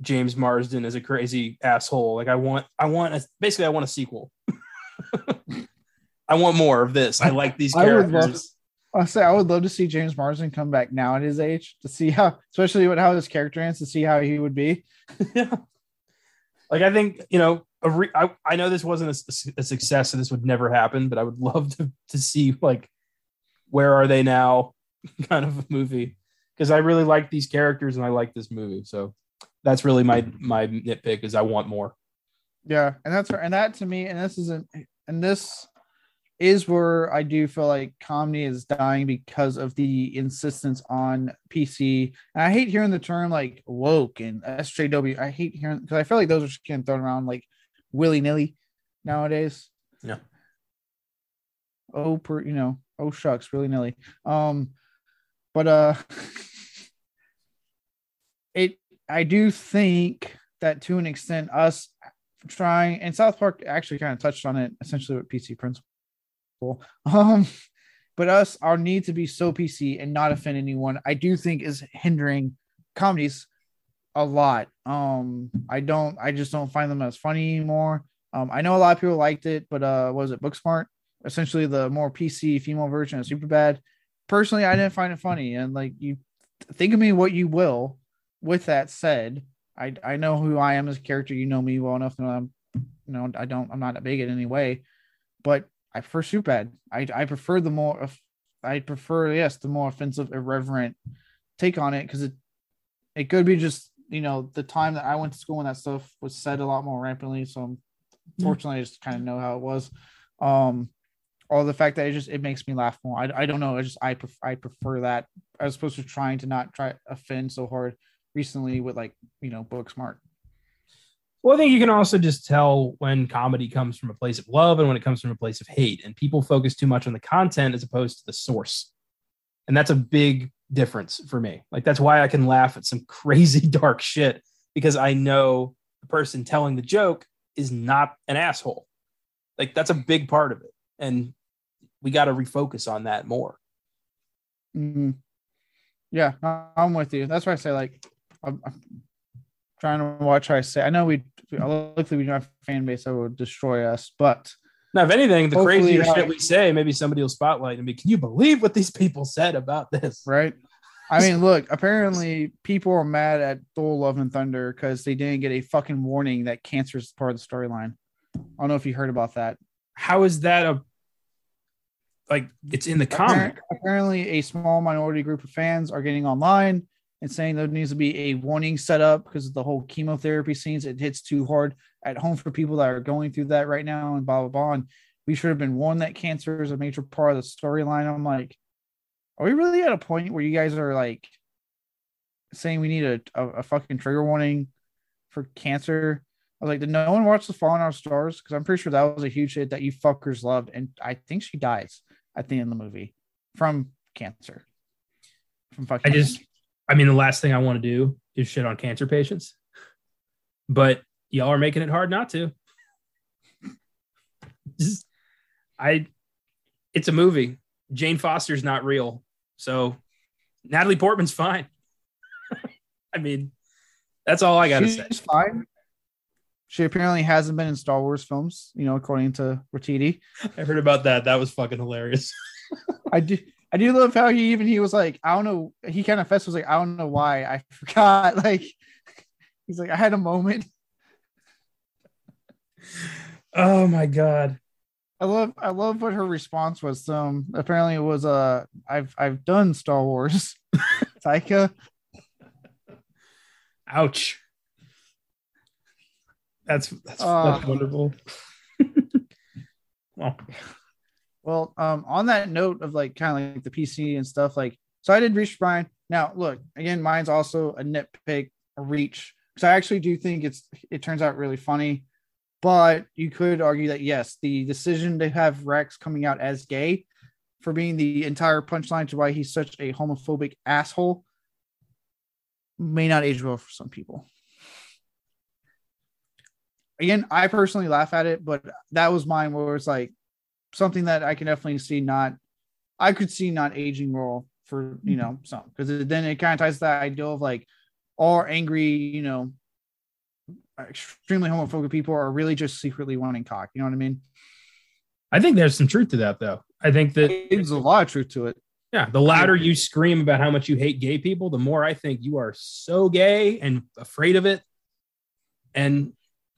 James Marsden as a crazy asshole. Like I want, I want, a, basically, I want a sequel. I want more of this. I like these characters. Love- I say I would love to see James Marsden come back now at his age to see how, especially with how his character ends, to see how he would be. yeah. Like I think you know, a re- I, I know this wasn't a, a success, and this would never happen. But I would love to to see like where are they now, kind of a movie, because I really like these characters and I like this movie. So that's really my my nitpick is I want more. Yeah, and that's and that to me, and this isn't, and this is where I do feel like comedy is dying because of the insistence on PC. And I hate hearing the term like woke and SJW. I hate hearing because I feel like those are just getting thrown around like willy nilly nowadays. Yeah. Oh, per you know, oh shucks, willy nilly. Um, but uh, it I do think that to an extent, us trying and South Park actually kind of touched on it essentially with PC Principal. Um, but us, our need to be so PC and not offend anyone, I do think is hindering comedies a lot. Um, I don't, I just don't find them as funny anymore. Um, I know a lot of people liked it, but uh, was it Booksmart? Essentially, the more PC female version of Superbad. Personally, I didn't find it funny, and like you think of me what you will. With that said, I I know who I am as a character. You know me well enough I'm, you know, I don't, I'm not a bigot in any way, but I prefer Superbad. I I prefer the more, I prefer yes, the more offensive, irreverent take on it because it it could be just you know the time that I went to school and that stuff was said a lot more rampantly. So Yeah. fortunately, I just kind of know how it was. Um, or the fact that it just it makes me laugh more. I, I don't know. I just I pref- I prefer that as opposed to trying to not try offend so hard recently with like you know Booksmart. Well, I think you can also just tell when comedy comes from a place of love and when it comes from a place of hate. And people focus too much on the content as opposed to the source. And that's a big difference for me. Like, that's why I can laugh at some crazy dark shit because I know the person telling the joke is not an asshole. Like, that's a big part of it. And we got to refocus on that more. Mhm. Yeah, I'm with you. That's why I say like I'm, I'm trying to watch how I say. I know we luckily we don't have a fan base that would destroy us, but Now, if anything, the crazier uh, shit we say, maybe somebody will spotlight and be, can you believe what these people said about this? right. I mean, look. Apparently, people are mad at Thor: Love and Thunder because they didn't get a fucking warning that cancer is part of the storyline. I don't know if you heard about that. How is that a like it's in the comic? Appar- Apparently, a small minority group of fans are getting online and saying there needs to be a warning set up because of the whole chemotherapy scenes. It hits too hard at home for people that are going through that right now, and blah blah blah. And we should have been warned that cancer is a major part of the storyline. I'm like, are we really at a point where you guys are like saying we need a, a, a fucking trigger warning for cancer? I was like, did no one watch The Fault in Our Stars? Because I'm pretty sure that was a huge hit that you fuckers loved, and I think she dies at the end of the movie from cancer. From fucking I just I mean the last thing I want to do is shit on cancer patients. But y'all are making it hard not to. Just- I it's a movie. Jane Foster's not real. So Natalie Portman's fine. I mean, that's all I gotta she's say. fine. She apparently hasn't been in Star Wars films, you know, according to Waititi. I heard about that. That was fucking hilarious. I do I do love how he even he was like, I don't know, he kind of fest was like, I don't know why. I forgot. Like he's like, I had a moment. Oh my god. I love I love what her response was. Um apparently it was uh I've I've done Star Wars. Taika. Ouch. That's that's, Uh. that's wonderful. well, Well, um, on that note of like kind of like the PC and stuff, like so I did reach Brian. Now, look again, mine's also a nitpick, a reach because I actually do think it's it turns out really funny, but you could argue that yes, the decision to have Rex coming out as gay for being the entire punchline to why he's such a homophobic asshole may not age well for some people. Again, I personally laugh at it, but that was mine where it's like something that I can definitely see not I could see not aging well for you mm-hmm. know some because then it kind of ties to that idea of like all angry you know extremely homophobic people are really just secretly wanting cock. You know what I mean? I think there's some truth to that, though. I think that there's a lot of truth to it. Yeah, the louder you scream about how much you hate gay people, the more I think you are so gay and afraid of it. And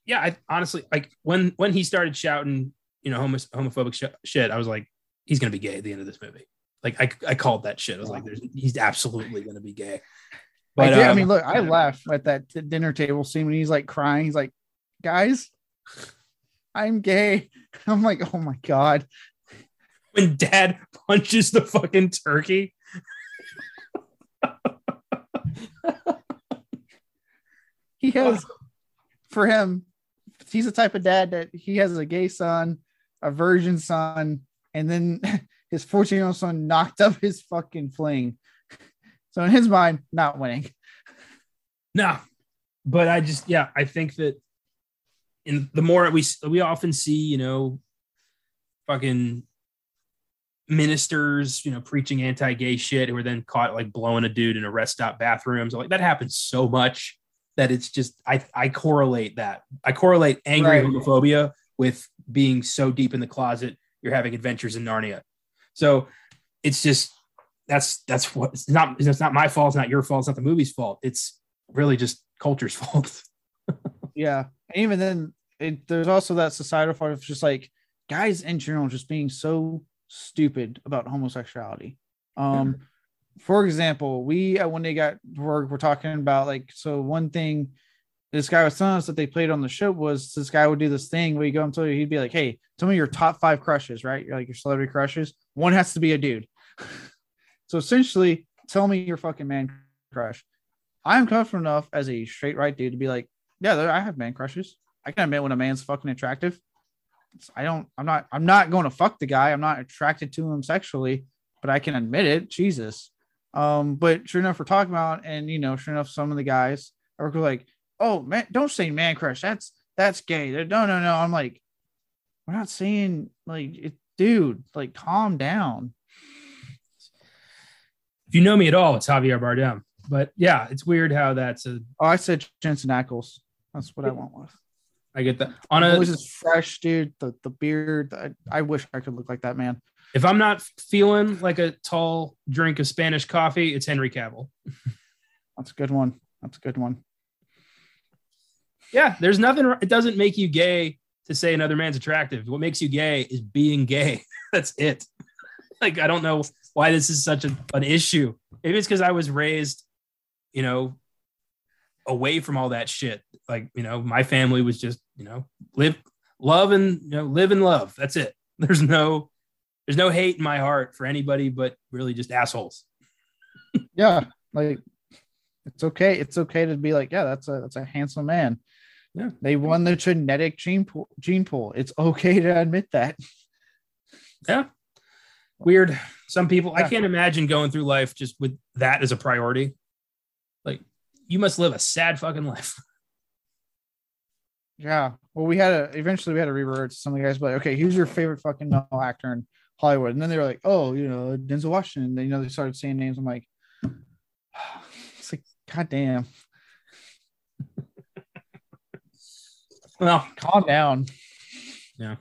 yeah, I honestly like when when he started shouting, you know, homo- homophobic sh- shit. I was like, he's gonna be gay at the end of this movie. Like I, I called that shit. I was like, there's, he's absolutely gonna be gay. But, I, did, um, I mean, look, I laughed at that t- dinner table scene when he's like crying. He's like, guys, I'm gay. I'm like, oh my god. When dad punches the fucking turkey. he has for him, he's the type of dad that he has a gay son, a virgin son, and then his 14 year old son knocked up his fucking fling. So in his mind, not winning. No, but I just yeah, I think that in the more we we often see, you know, fucking ministers, you know, preaching anti-gay shit who are then caught like blowing a dude in a rest stop bathrooms. Like that happens so much that it's just I I correlate that. I correlate angry right. homophobia with being so deep in the closet you're having adventures in Narnia. So it's just that's that's what it's not it's not my fault, it's not your fault, it's not the movie's fault. It's really just culture's fault. yeah. And even then it, there's also that societal part of just like guys in general just being so stupid about homosexuality. Um for example, we at one day got we're, we're talking about like so one thing this guy was telling us that they played on the show was this guy would do this thing where you go and tell you he'd be like, Hey, tell me your top five crushes, right? You're like your celebrity crushes. One has to be a dude. So essentially, tell me your fucking man crush. I'm comfortable enough as a straight right dude to be like, yeah, I have man crushes. I can admit when a man's fucking attractive. I don't, I'm not, I'm not going to fuck the guy. I'm not attracted to him sexually, but I can admit it. Jesus. Um, but sure enough, we're talking about, and you know, sure enough, some of the guys are like, oh man, don't say man crush. That's that's gay. No, no, no. I'm like, we're not saying like it, dude, like calm down if you know me at all, it's Javier Bardem. But yeah, it's weird how that's a. Oh, I said Jensen Ackles. That's what I want with. I get that. On a voice is fresh, dude. The the beard. I, I wish I could look like that man. If I'm not feeling like a tall drink of Spanish coffee, it's Henry Cavill. That's a good one. That's a good one. Yeah, there's nothing. It doesn't make you gay to say another man's attractive. What makes you gay is being gay. That's it. like I don't know why this is such a, an issue. Maybe it's because I was raised, you know, away from all that shit. Like, you know, my family was just, you know, live, love, and you know, live and love. That's it. There's no, there's no hate in my heart for anybody, but really just assholes. yeah, like it's okay. It's okay to be like, yeah, that's a that's a handsome man. Yeah, they won the genetic gene pool. Gene pool. It's okay to admit that. Yeah, weird. Some people, yeah. I can't imagine going through life just with that as a priority. Like, you must live a sad fucking life. Yeah. Well, we had a eventually we had to revert to some of the guys, but like, okay, who's your favorite fucking male actor in Hollywood? And then they were like, oh, you know, Denzel Washington. Then, you know, they started saying names. I'm like, it's like, god damn. Well, calm down. Yeah.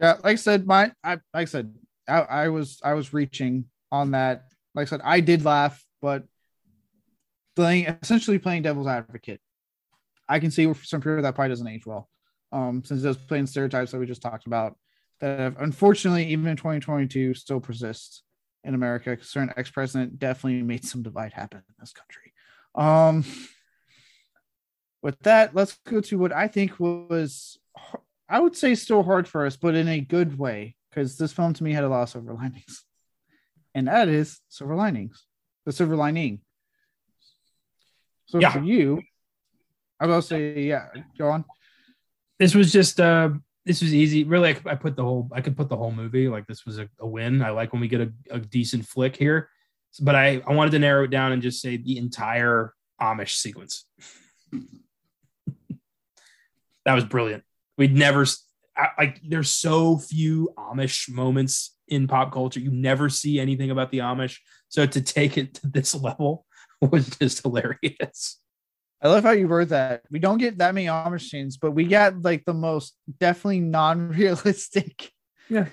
Yeah, like I said, my I like I said, I, I was I was reaching on that. Like I said, I did laugh, but playing essentially playing devil's advocate. I can see some people that probably doesn't age well. Um, since those does playing stereotypes that we just talked about that have, unfortunately even in 2022 still persist in America. Certain ex-president definitely made some divide happen in this country. Um, with that, let's go to what I think was I would say still hard for us, but in a good way, because this film to me had a lot of silver linings. And that is silver linings, the silver lining. So yeah. for you, I will say, yeah, go on. This was just uh this was easy. Really, I, I put the whole I could put the whole movie. Like this was a, a win. I like when we get a, a decent flick here. But I, I wanted to narrow it down and just say the entire Amish sequence. That was brilliant we'd never like there's so few Amish moments in pop culture. You never see anything about the Amish. So to take it to this level was just hilarious. I love how you wrote that. We don't get that many Amish scenes, but we got like the most definitely non-realistic Yeah.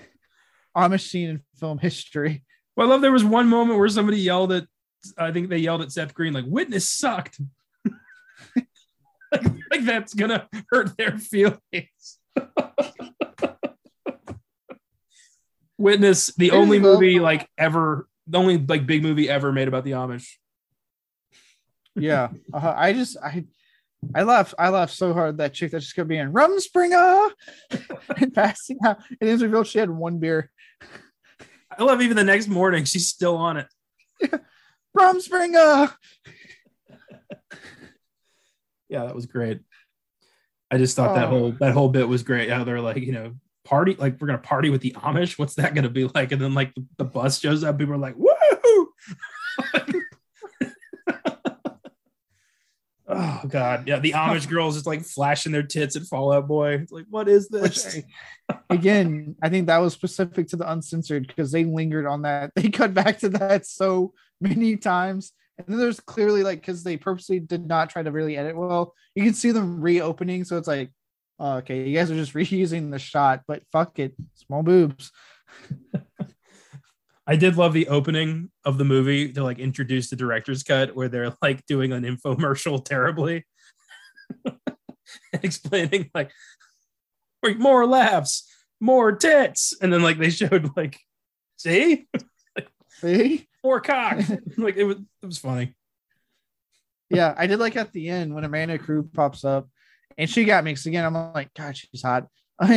Amish scene in film history. Well, I love there was one moment where somebody yelled at, I think they yelled at Seth Green, like, witness sucked. like, like that's gonna hurt their feelings. witness, the only movie like ever, the only like big movie ever made about the Amish. Yeah, uh, I just I I laughed I laughed so hard that chick that just gonna kept being Rumspringa and passing out. It is revealed she had one beer. I love even the next morning, she's still on it. Rumspringa. Yeah, that was great. I just thought that Oh. whole that whole bit was great. How they're like, you know, party like we're gonna party with the Amish. What's that gonna be like? And then like the, the bus shows up, people are like, woo! oh god, yeah. The Amish girls just like flashing their tits at Fall Out Boy. It's like, what is Which this? again, I think that was specific to the uncensored because they lingered on that. They cut back to that so many times. And then there's clearly like because they purposely did not try to really edit well. You can see them reopening, so it's like, oh, okay, you guys are just reusing the shot, but fuck it, small boobs. I did love the opening of the movie to like introduce the director's cut where they're like doing an infomercial terribly. explaining like "Wait, more laughs, more tits. And then like they showed like, see, See? More cock. like it was it was funny. yeah, I did like at the end when Amanda Crew pops up and she got me 'cause again. I'm like, God, she's hot.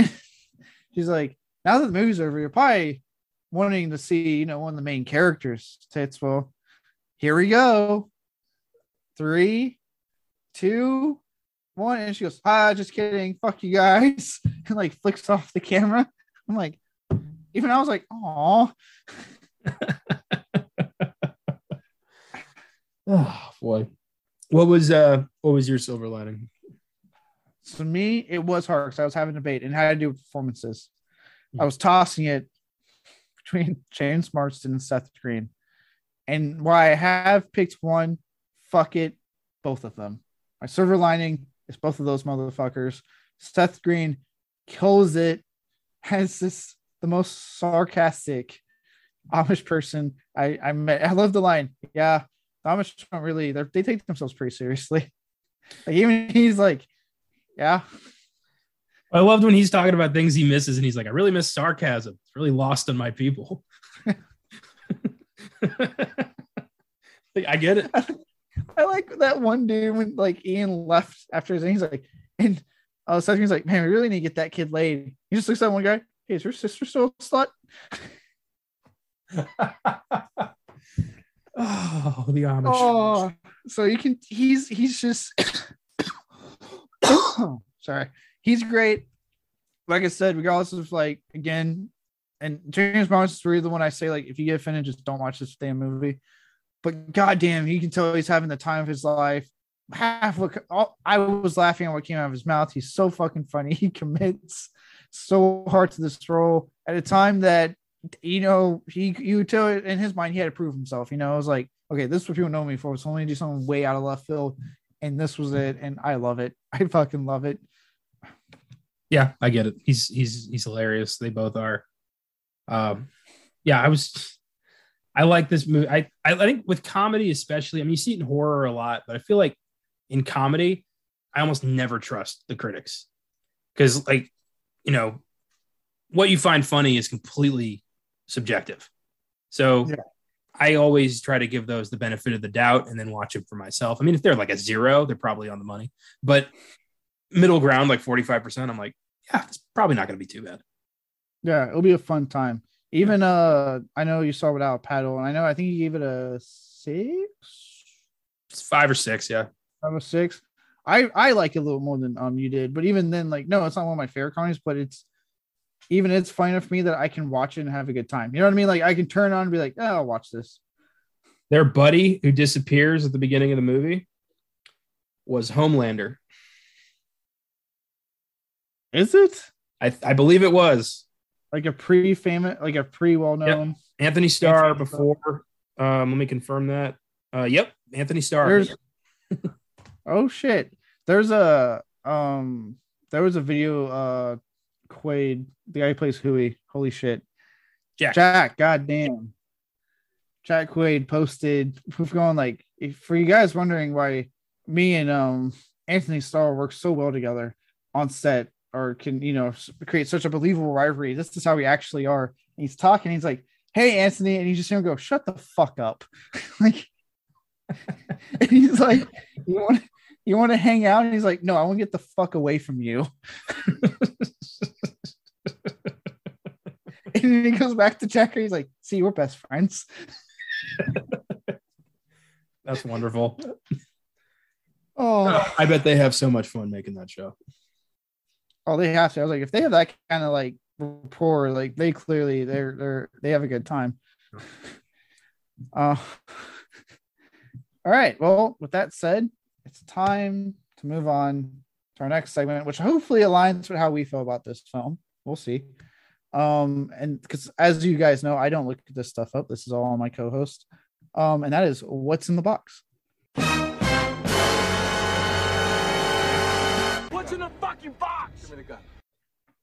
she's like, now that the movie's over, you're probably wanting to see, you know, one of the main characters. Tits. Well, here we go. Three, two, one. And she goes, ah, just kidding. Fuck you guys. And like flicks off the camera. I'm like, even I was like, oh, Oh boy. What was uh what was your silver lining? So me, it was hard because I was having a debate and had to do with performances. I was tossing it between James Marsden and Seth Green. And where I have picked one, fuck it, both of them. My silver lining is both of those motherfuckers. Seth Green kills it, has this the most sarcastic Amish person I I met. I love the line. Yeah, the Amish don't really they're, take themselves pretty seriously. Like even he's like, yeah, I loved when he's talking about things he misses and he's like, I really miss sarcasm. It's really lost on my people. Like, I get it. I like that one dude when like Ian left after his and he's like, and uh Seth Green's like, man, we really need to get that kid laid. He just looks at one guy, hey, is your sister still a slut? Oh, the Amish. Oh, so you can he's he's just sorry, he's great. Like I said, regardless of like again, and James Bond is really the one I say like if you get offended, just don't watch this damn movie. But goddamn, you can tell he's having the time of his life. Half all, I was laughing at what came out of his mouth. He's so fucking funny. He commits so hard to this role at a time that you know he you tell it in his mind he had to prove himself. You know, it was like okay, this is what people know me for. So let me do something way out of left field, and this was it. And I love it. I fucking love it. Yeah, I get it. He's he's he's hilarious. They both are. Um, yeah, I was. I like this movie. I I think with comedy, especially. I mean, you see it in horror a lot, but I feel like in comedy, I almost never trust the critics because, like, you know, what you find funny is completely subjective. So. Yeah. I always try to give those the benefit of the doubt and then watch them for myself. I mean, if they're like a zero, they're probably on the money. But middle ground, like 45%, I'm like, yeah, it's probably not going to be too bad. Yeah, it'll be a fun time. Even uh, I know you saw without paddle, and I know I think you gave it a six, It's five or six, yeah. five or six. I I like it a little more than um you did, but even then, like, no, it's not one of my favorite comedies, but it's even it's fine enough for me that I can watch it and have a good time. You know what I mean? Like, I can turn on and be like, oh, I'll watch this. Their buddy who disappears at the beginning of the movie was Homelander. Is it I, I believe it was. like a pre-famous, like a pre-well-known. Anthony Starr Anthony Starr. before. Um, let me confirm that. Uh, yep, Anthony Starr. There's oh shit. There's a um there was a video uh Quaid, the guy who plays Huey. Holy shit. Jack. Jack, goddamn. Jack Quaid posted we've gone like if, for you guys wondering why me and um Anthony Starr work so well together on set or can you know create such a believable rivalry. This is how we actually are. And he's talking, he's like, Hey Anthony, and you just hear him go, Shut the fuck up. like and he's like, You want you want to hang out? And he's like, No, I want to get the fuck away from you. and then he goes back to Jack he's like, See, we're best friends. That's wonderful. Oh, I bet they have so much fun making that show. oh, they have to. I was like, if they have that kind of like rapport, like they clearly they're they're they have a good time. Uh all right. Well, with that said, it's time to move on to our next segment, which hopefully aligns with how we feel about this film. We'll see. Um, and because as you guys know, I don't look this stuff up. This is all on my co-host. Um, and that is what's in the box. What's in the fucking box? Give me the gun.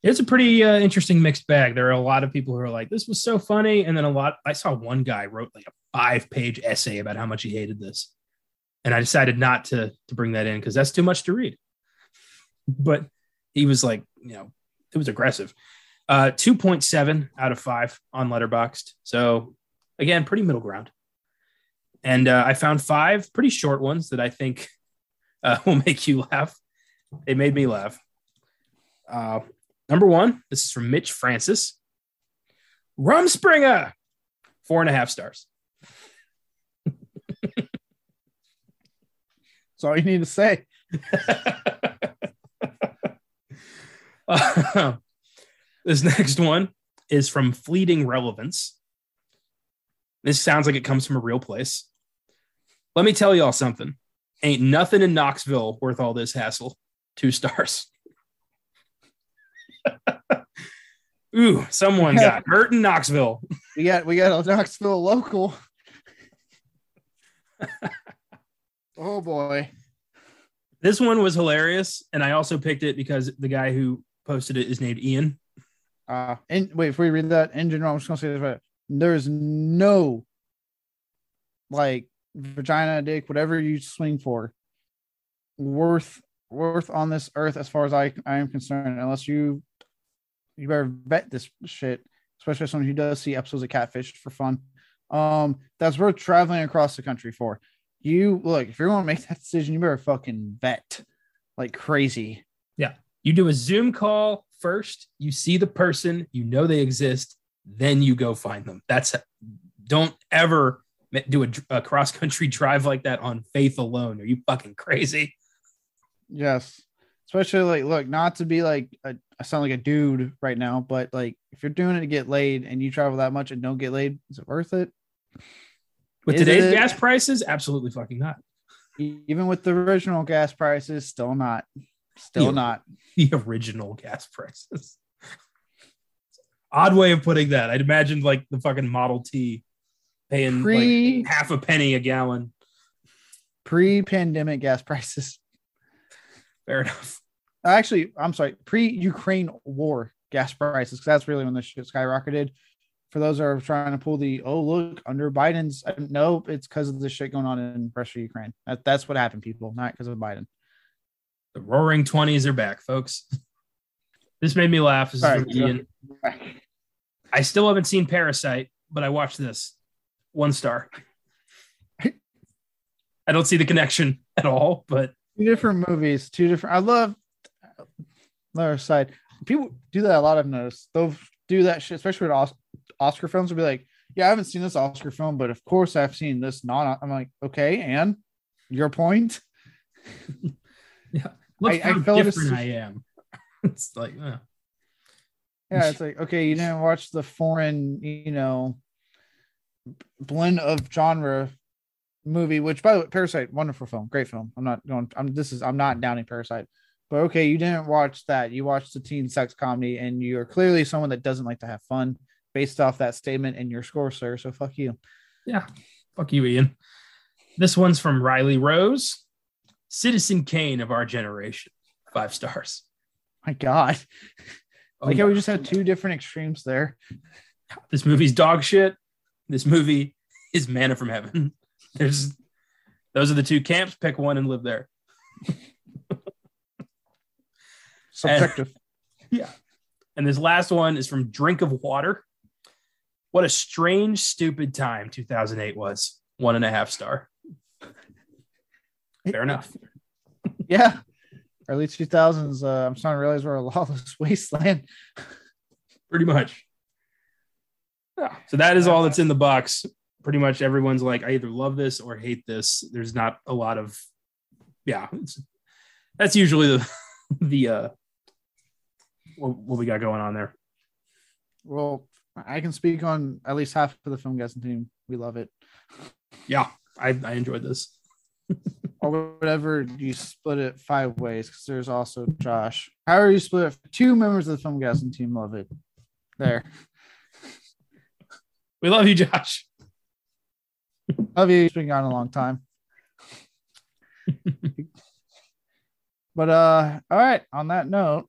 It's a pretty uh, interesting mixed bag. There are a lot of people who are like, "This was so funny," and then a lot. I saw one guy wrote like a five-page essay about how much he hated this, and I decided not to to bring that in because that's too much to read. But he was like, you know, it was aggressive. Uh, two point seven out of five on Letterboxd. So again, pretty middle ground. And uh, I found five pretty short ones that I think uh, will make you laugh. They made me laugh. Uh, Number one, this is from Mitch Francis. Rumspringa, four and a half stars. All you need to say. Uh, this next one is from Fleeting Relevance. This sounds like it comes from a real place. Let me tell y'all something. Ain't nothing in Knoxville worth all this hassle. Two stars. Ooh, someone got hurt in Knoxville. We got we got a Knoxville local. Oh boy. This one was hilarious, and I also picked it because the guy who posted it is named Ian. Uh and wait, before you read that, in general, I'm just gonna say this right. There's no like vagina, dick, whatever you swing for, worth worth on this earth as far as I I am concerned, unless you you better vet this shit, especially someone who does see episodes of Catfish for fun. Um, that's worth traveling across the country for. You look, if you're gonna make that decision, you better fucking vet like crazy. Yeah, you do a Zoom call first, you see the person, you know they exist, then you go find them. That's don't ever do a, a cross country drive like that on faith alone. Are you fucking crazy? Yes. Especially like look, not to be like a, I sound like a dude right now, but like if you're doing it to get laid and you travel that much and don't get laid, is it worth it? With Is today's it? gas prices, absolutely fucking not. Even with the original gas prices, still not. Still Yeah. not. The original gas prices. Odd way of putting that. I'd imagine like the fucking Model T paying Pre- like half a penny a gallon. Pre-pandemic gas prices. Fair enough. Actually, I'm sorry, pre-Ukraine war gas prices, because that's really when this shit skyrocketed. For those that are trying to pull the oh look under Biden's nope, it's because of the shit going on in Russia, Ukraine. That, that's what happened, people, not because of Biden. The roaring 20s are back, folks. This made me laugh. This is All right, Ian. I still haven't seen Parasite, but I watched this. One star. I don't see the connection at all, but two different movies, two different. I love another side. People do that a lot. I've noticed they'll do that shit, especially with Oscar films. Will be like, "Yeah, I haven't seen this Oscar film, but of course I've seen this." Non, I'm like, okay, and your point. look I- I how felt different this- I am. it's like, uh, Yeah, it's like okay, you didn't watch the foreign, you know, blend of genre movie. Which, by the way, Parasite, wonderful film, great film. I'm not going. I'm this is I'm not downing Parasite, But okay, you didn't watch that. You watched the teen sex comedy, and you're clearly someone that doesn't like to have fun based off that statement in your score, sir. So fuck you. Yeah. Fuck you, Ian. This one's from Riley Rose, Citizen Kane of our generation. Five stars. My God. Oh, like how we just had two different extremes there. this movie's dog shit. This movie is manna from heaven. There's those are the two camps. Pick one and live there. Subjective. Yeah. And this last one is from Drink of Water. What a strange, stupid time 2008 was. One and a half star. Fair enough. yeah. Early 2000s. Uh, I'm starting to realize we're a lawless wasteland. Pretty much. Yeah. So that is all that's in the box. Pretty much everyone's like, I either love this or hate this. There's not a lot of, yeah. That's usually the the uh what, what we got going on there. Well, I can speak on at least half of the Filmgazm team. We love it. Yeah, I, I enjoyed this. or whatever you split it five ways because there's also Josh. How are you split it, two members of the Filmgazm team love it. There. We love you, Josh. Love you. It's been gone a long time. but uh all right, on that note,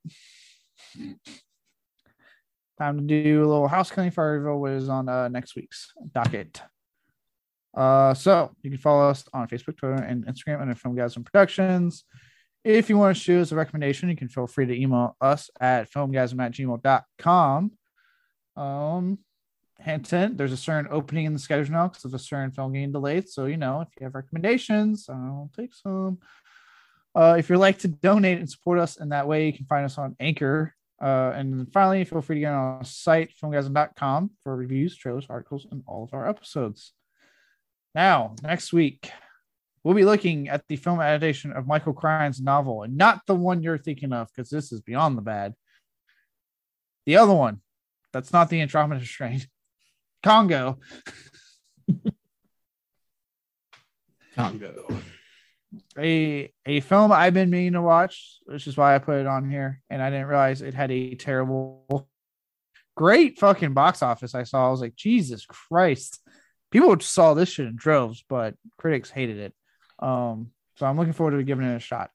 time to do a little house cleaning for reveal what is on uh next week's docket. Uh so you can follow us on Facebook, Twitter, and Instagram under Filmgazm Productions. If you want to shoot us a recommendation, you can feel free to email us at filmgazm at gmail.com. Um, hint, hint, there's a certain opening in the schedule now because of a certain film getting delayed. So, you know, if you have recommendations, I'll take some. Uh, if you'd like to donate and support us in that way, you can find us on Anchor. Uh, and finally, feel free to get on our site, filmgazm.com, for reviews, trailers, articles, and all of our episodes. Now, next week, we'll be looking at the film adaptation of Michael Crichton's novel, and not the one you're thinking of, because this is beyond the bad. The other one, that's not the Andromeda strain. Congo. Congo. A a film I've been meaning to watch, which is why I put it on here, and I didn't realize it had a terrible, great fucking box office. I saw. I was like, Jesus Christ, people saw this shit in droves, but critics hated it. Um, so I'm looking forward to giving it a shot.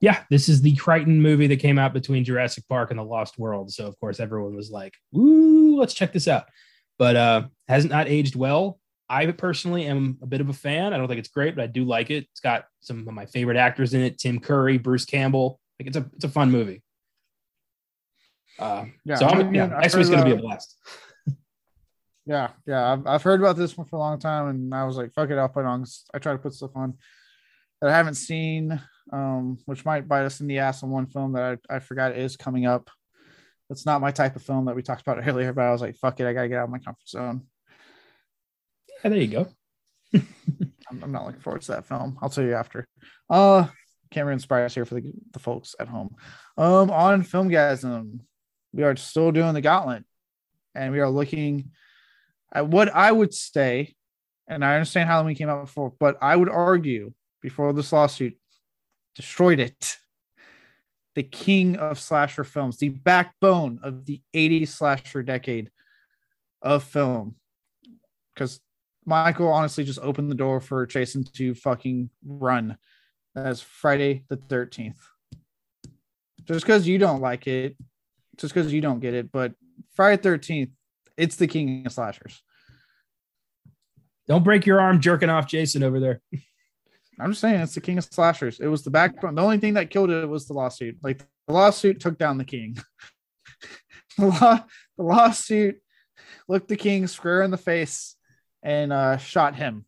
Yeah, this is the Crichton movie that came out between Jurassic Park and The Lost World. So of course everyone was like, "Ooh, let's check this out." But uh has not aged well. I personally am a bit of a fan. I don't think it's great, but I do like it. It's got some of my favorite actors in it: Tim Curry, Bruce Campbell. Like it's a it's a fun movie. Uh, Yeah, so I'm, yeah, next week's gonna be a uh, blast. Yeah, yeah, I've, I've heard about this one for a long time, and I was like, "Fuck it, I'll put on." I try to put stuff on that I haven't seen, um, which might bite us in the ass on one film that I, I forgot is coming up. That's not my type of film that we talked about earlier, but I was like, "Fuck it, I gotta get out of my comfort zone." Yeah, there you go. I'm, I'm not looking forward to that film. I'll tell you after. Uh, Cameron Spires here for the, the folks at home. Um, on Filmgazm, we are still doing the Gauntlet, and we are looking at what I would say, and I understand Halloween came out before, but I would argue before this lawsuit destroyed it. The king of slasher films, the backbone of the 80s slasher decade of film. Because Michael honestly just opened the door for Jason to fucking run. That's Friday the 13th. Just because you don't like it, just because you don't get it, but Friday 13th, it's the king of slashers. Don't break your arm jerking off Jason over there. I'm just saying it's the king of slashers. It was the backbone. The only thing that killed it was the lawsuit. Like the lawsuit took down the king. the, law, the lawsuit looked the king square in the face and uh, shot him.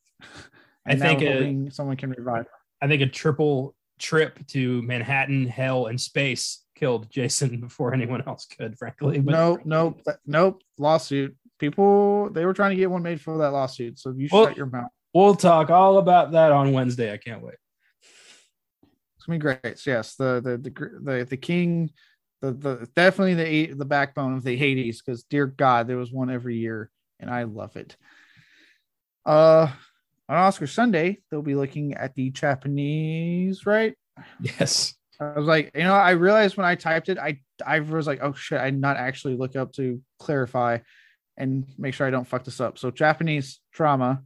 I think hoping someone can revive. I think a triple trip to Manhattan, hell, and space killed Jason before anyone else could, frankly. But No, nope, nope. Lawsuit. People they were trying to get one made for that lawsuit. So you Well- shut your mouth. we'll talk all about that on Wednesday. I can't wait. It's gonna be great. So yes, the the the the, the king, the the definitely the the backbone of the Hades. Because dear God, there was one every year, and I love it. Uh, on Oscar Sunday, they'll be looking at the Japanese, right? Yes. I was like, you know, I realized when I typed it, I I was like, oh shit, I did not actually look up to clarify and make sure I don't fuck this up. So Japanese drama,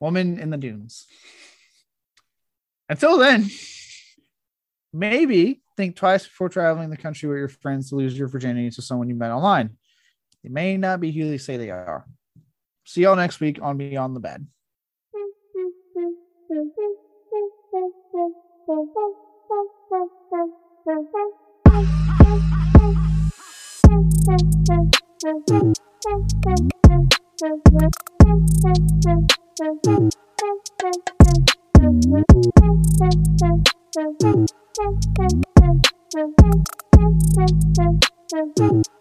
woman in the dunes. Until then, maybe think twice before traveling the country with your friends to lose your virginity to someone you met online. They may not be who they say they are. See y'all next week on Beyond the Bad. Thank you.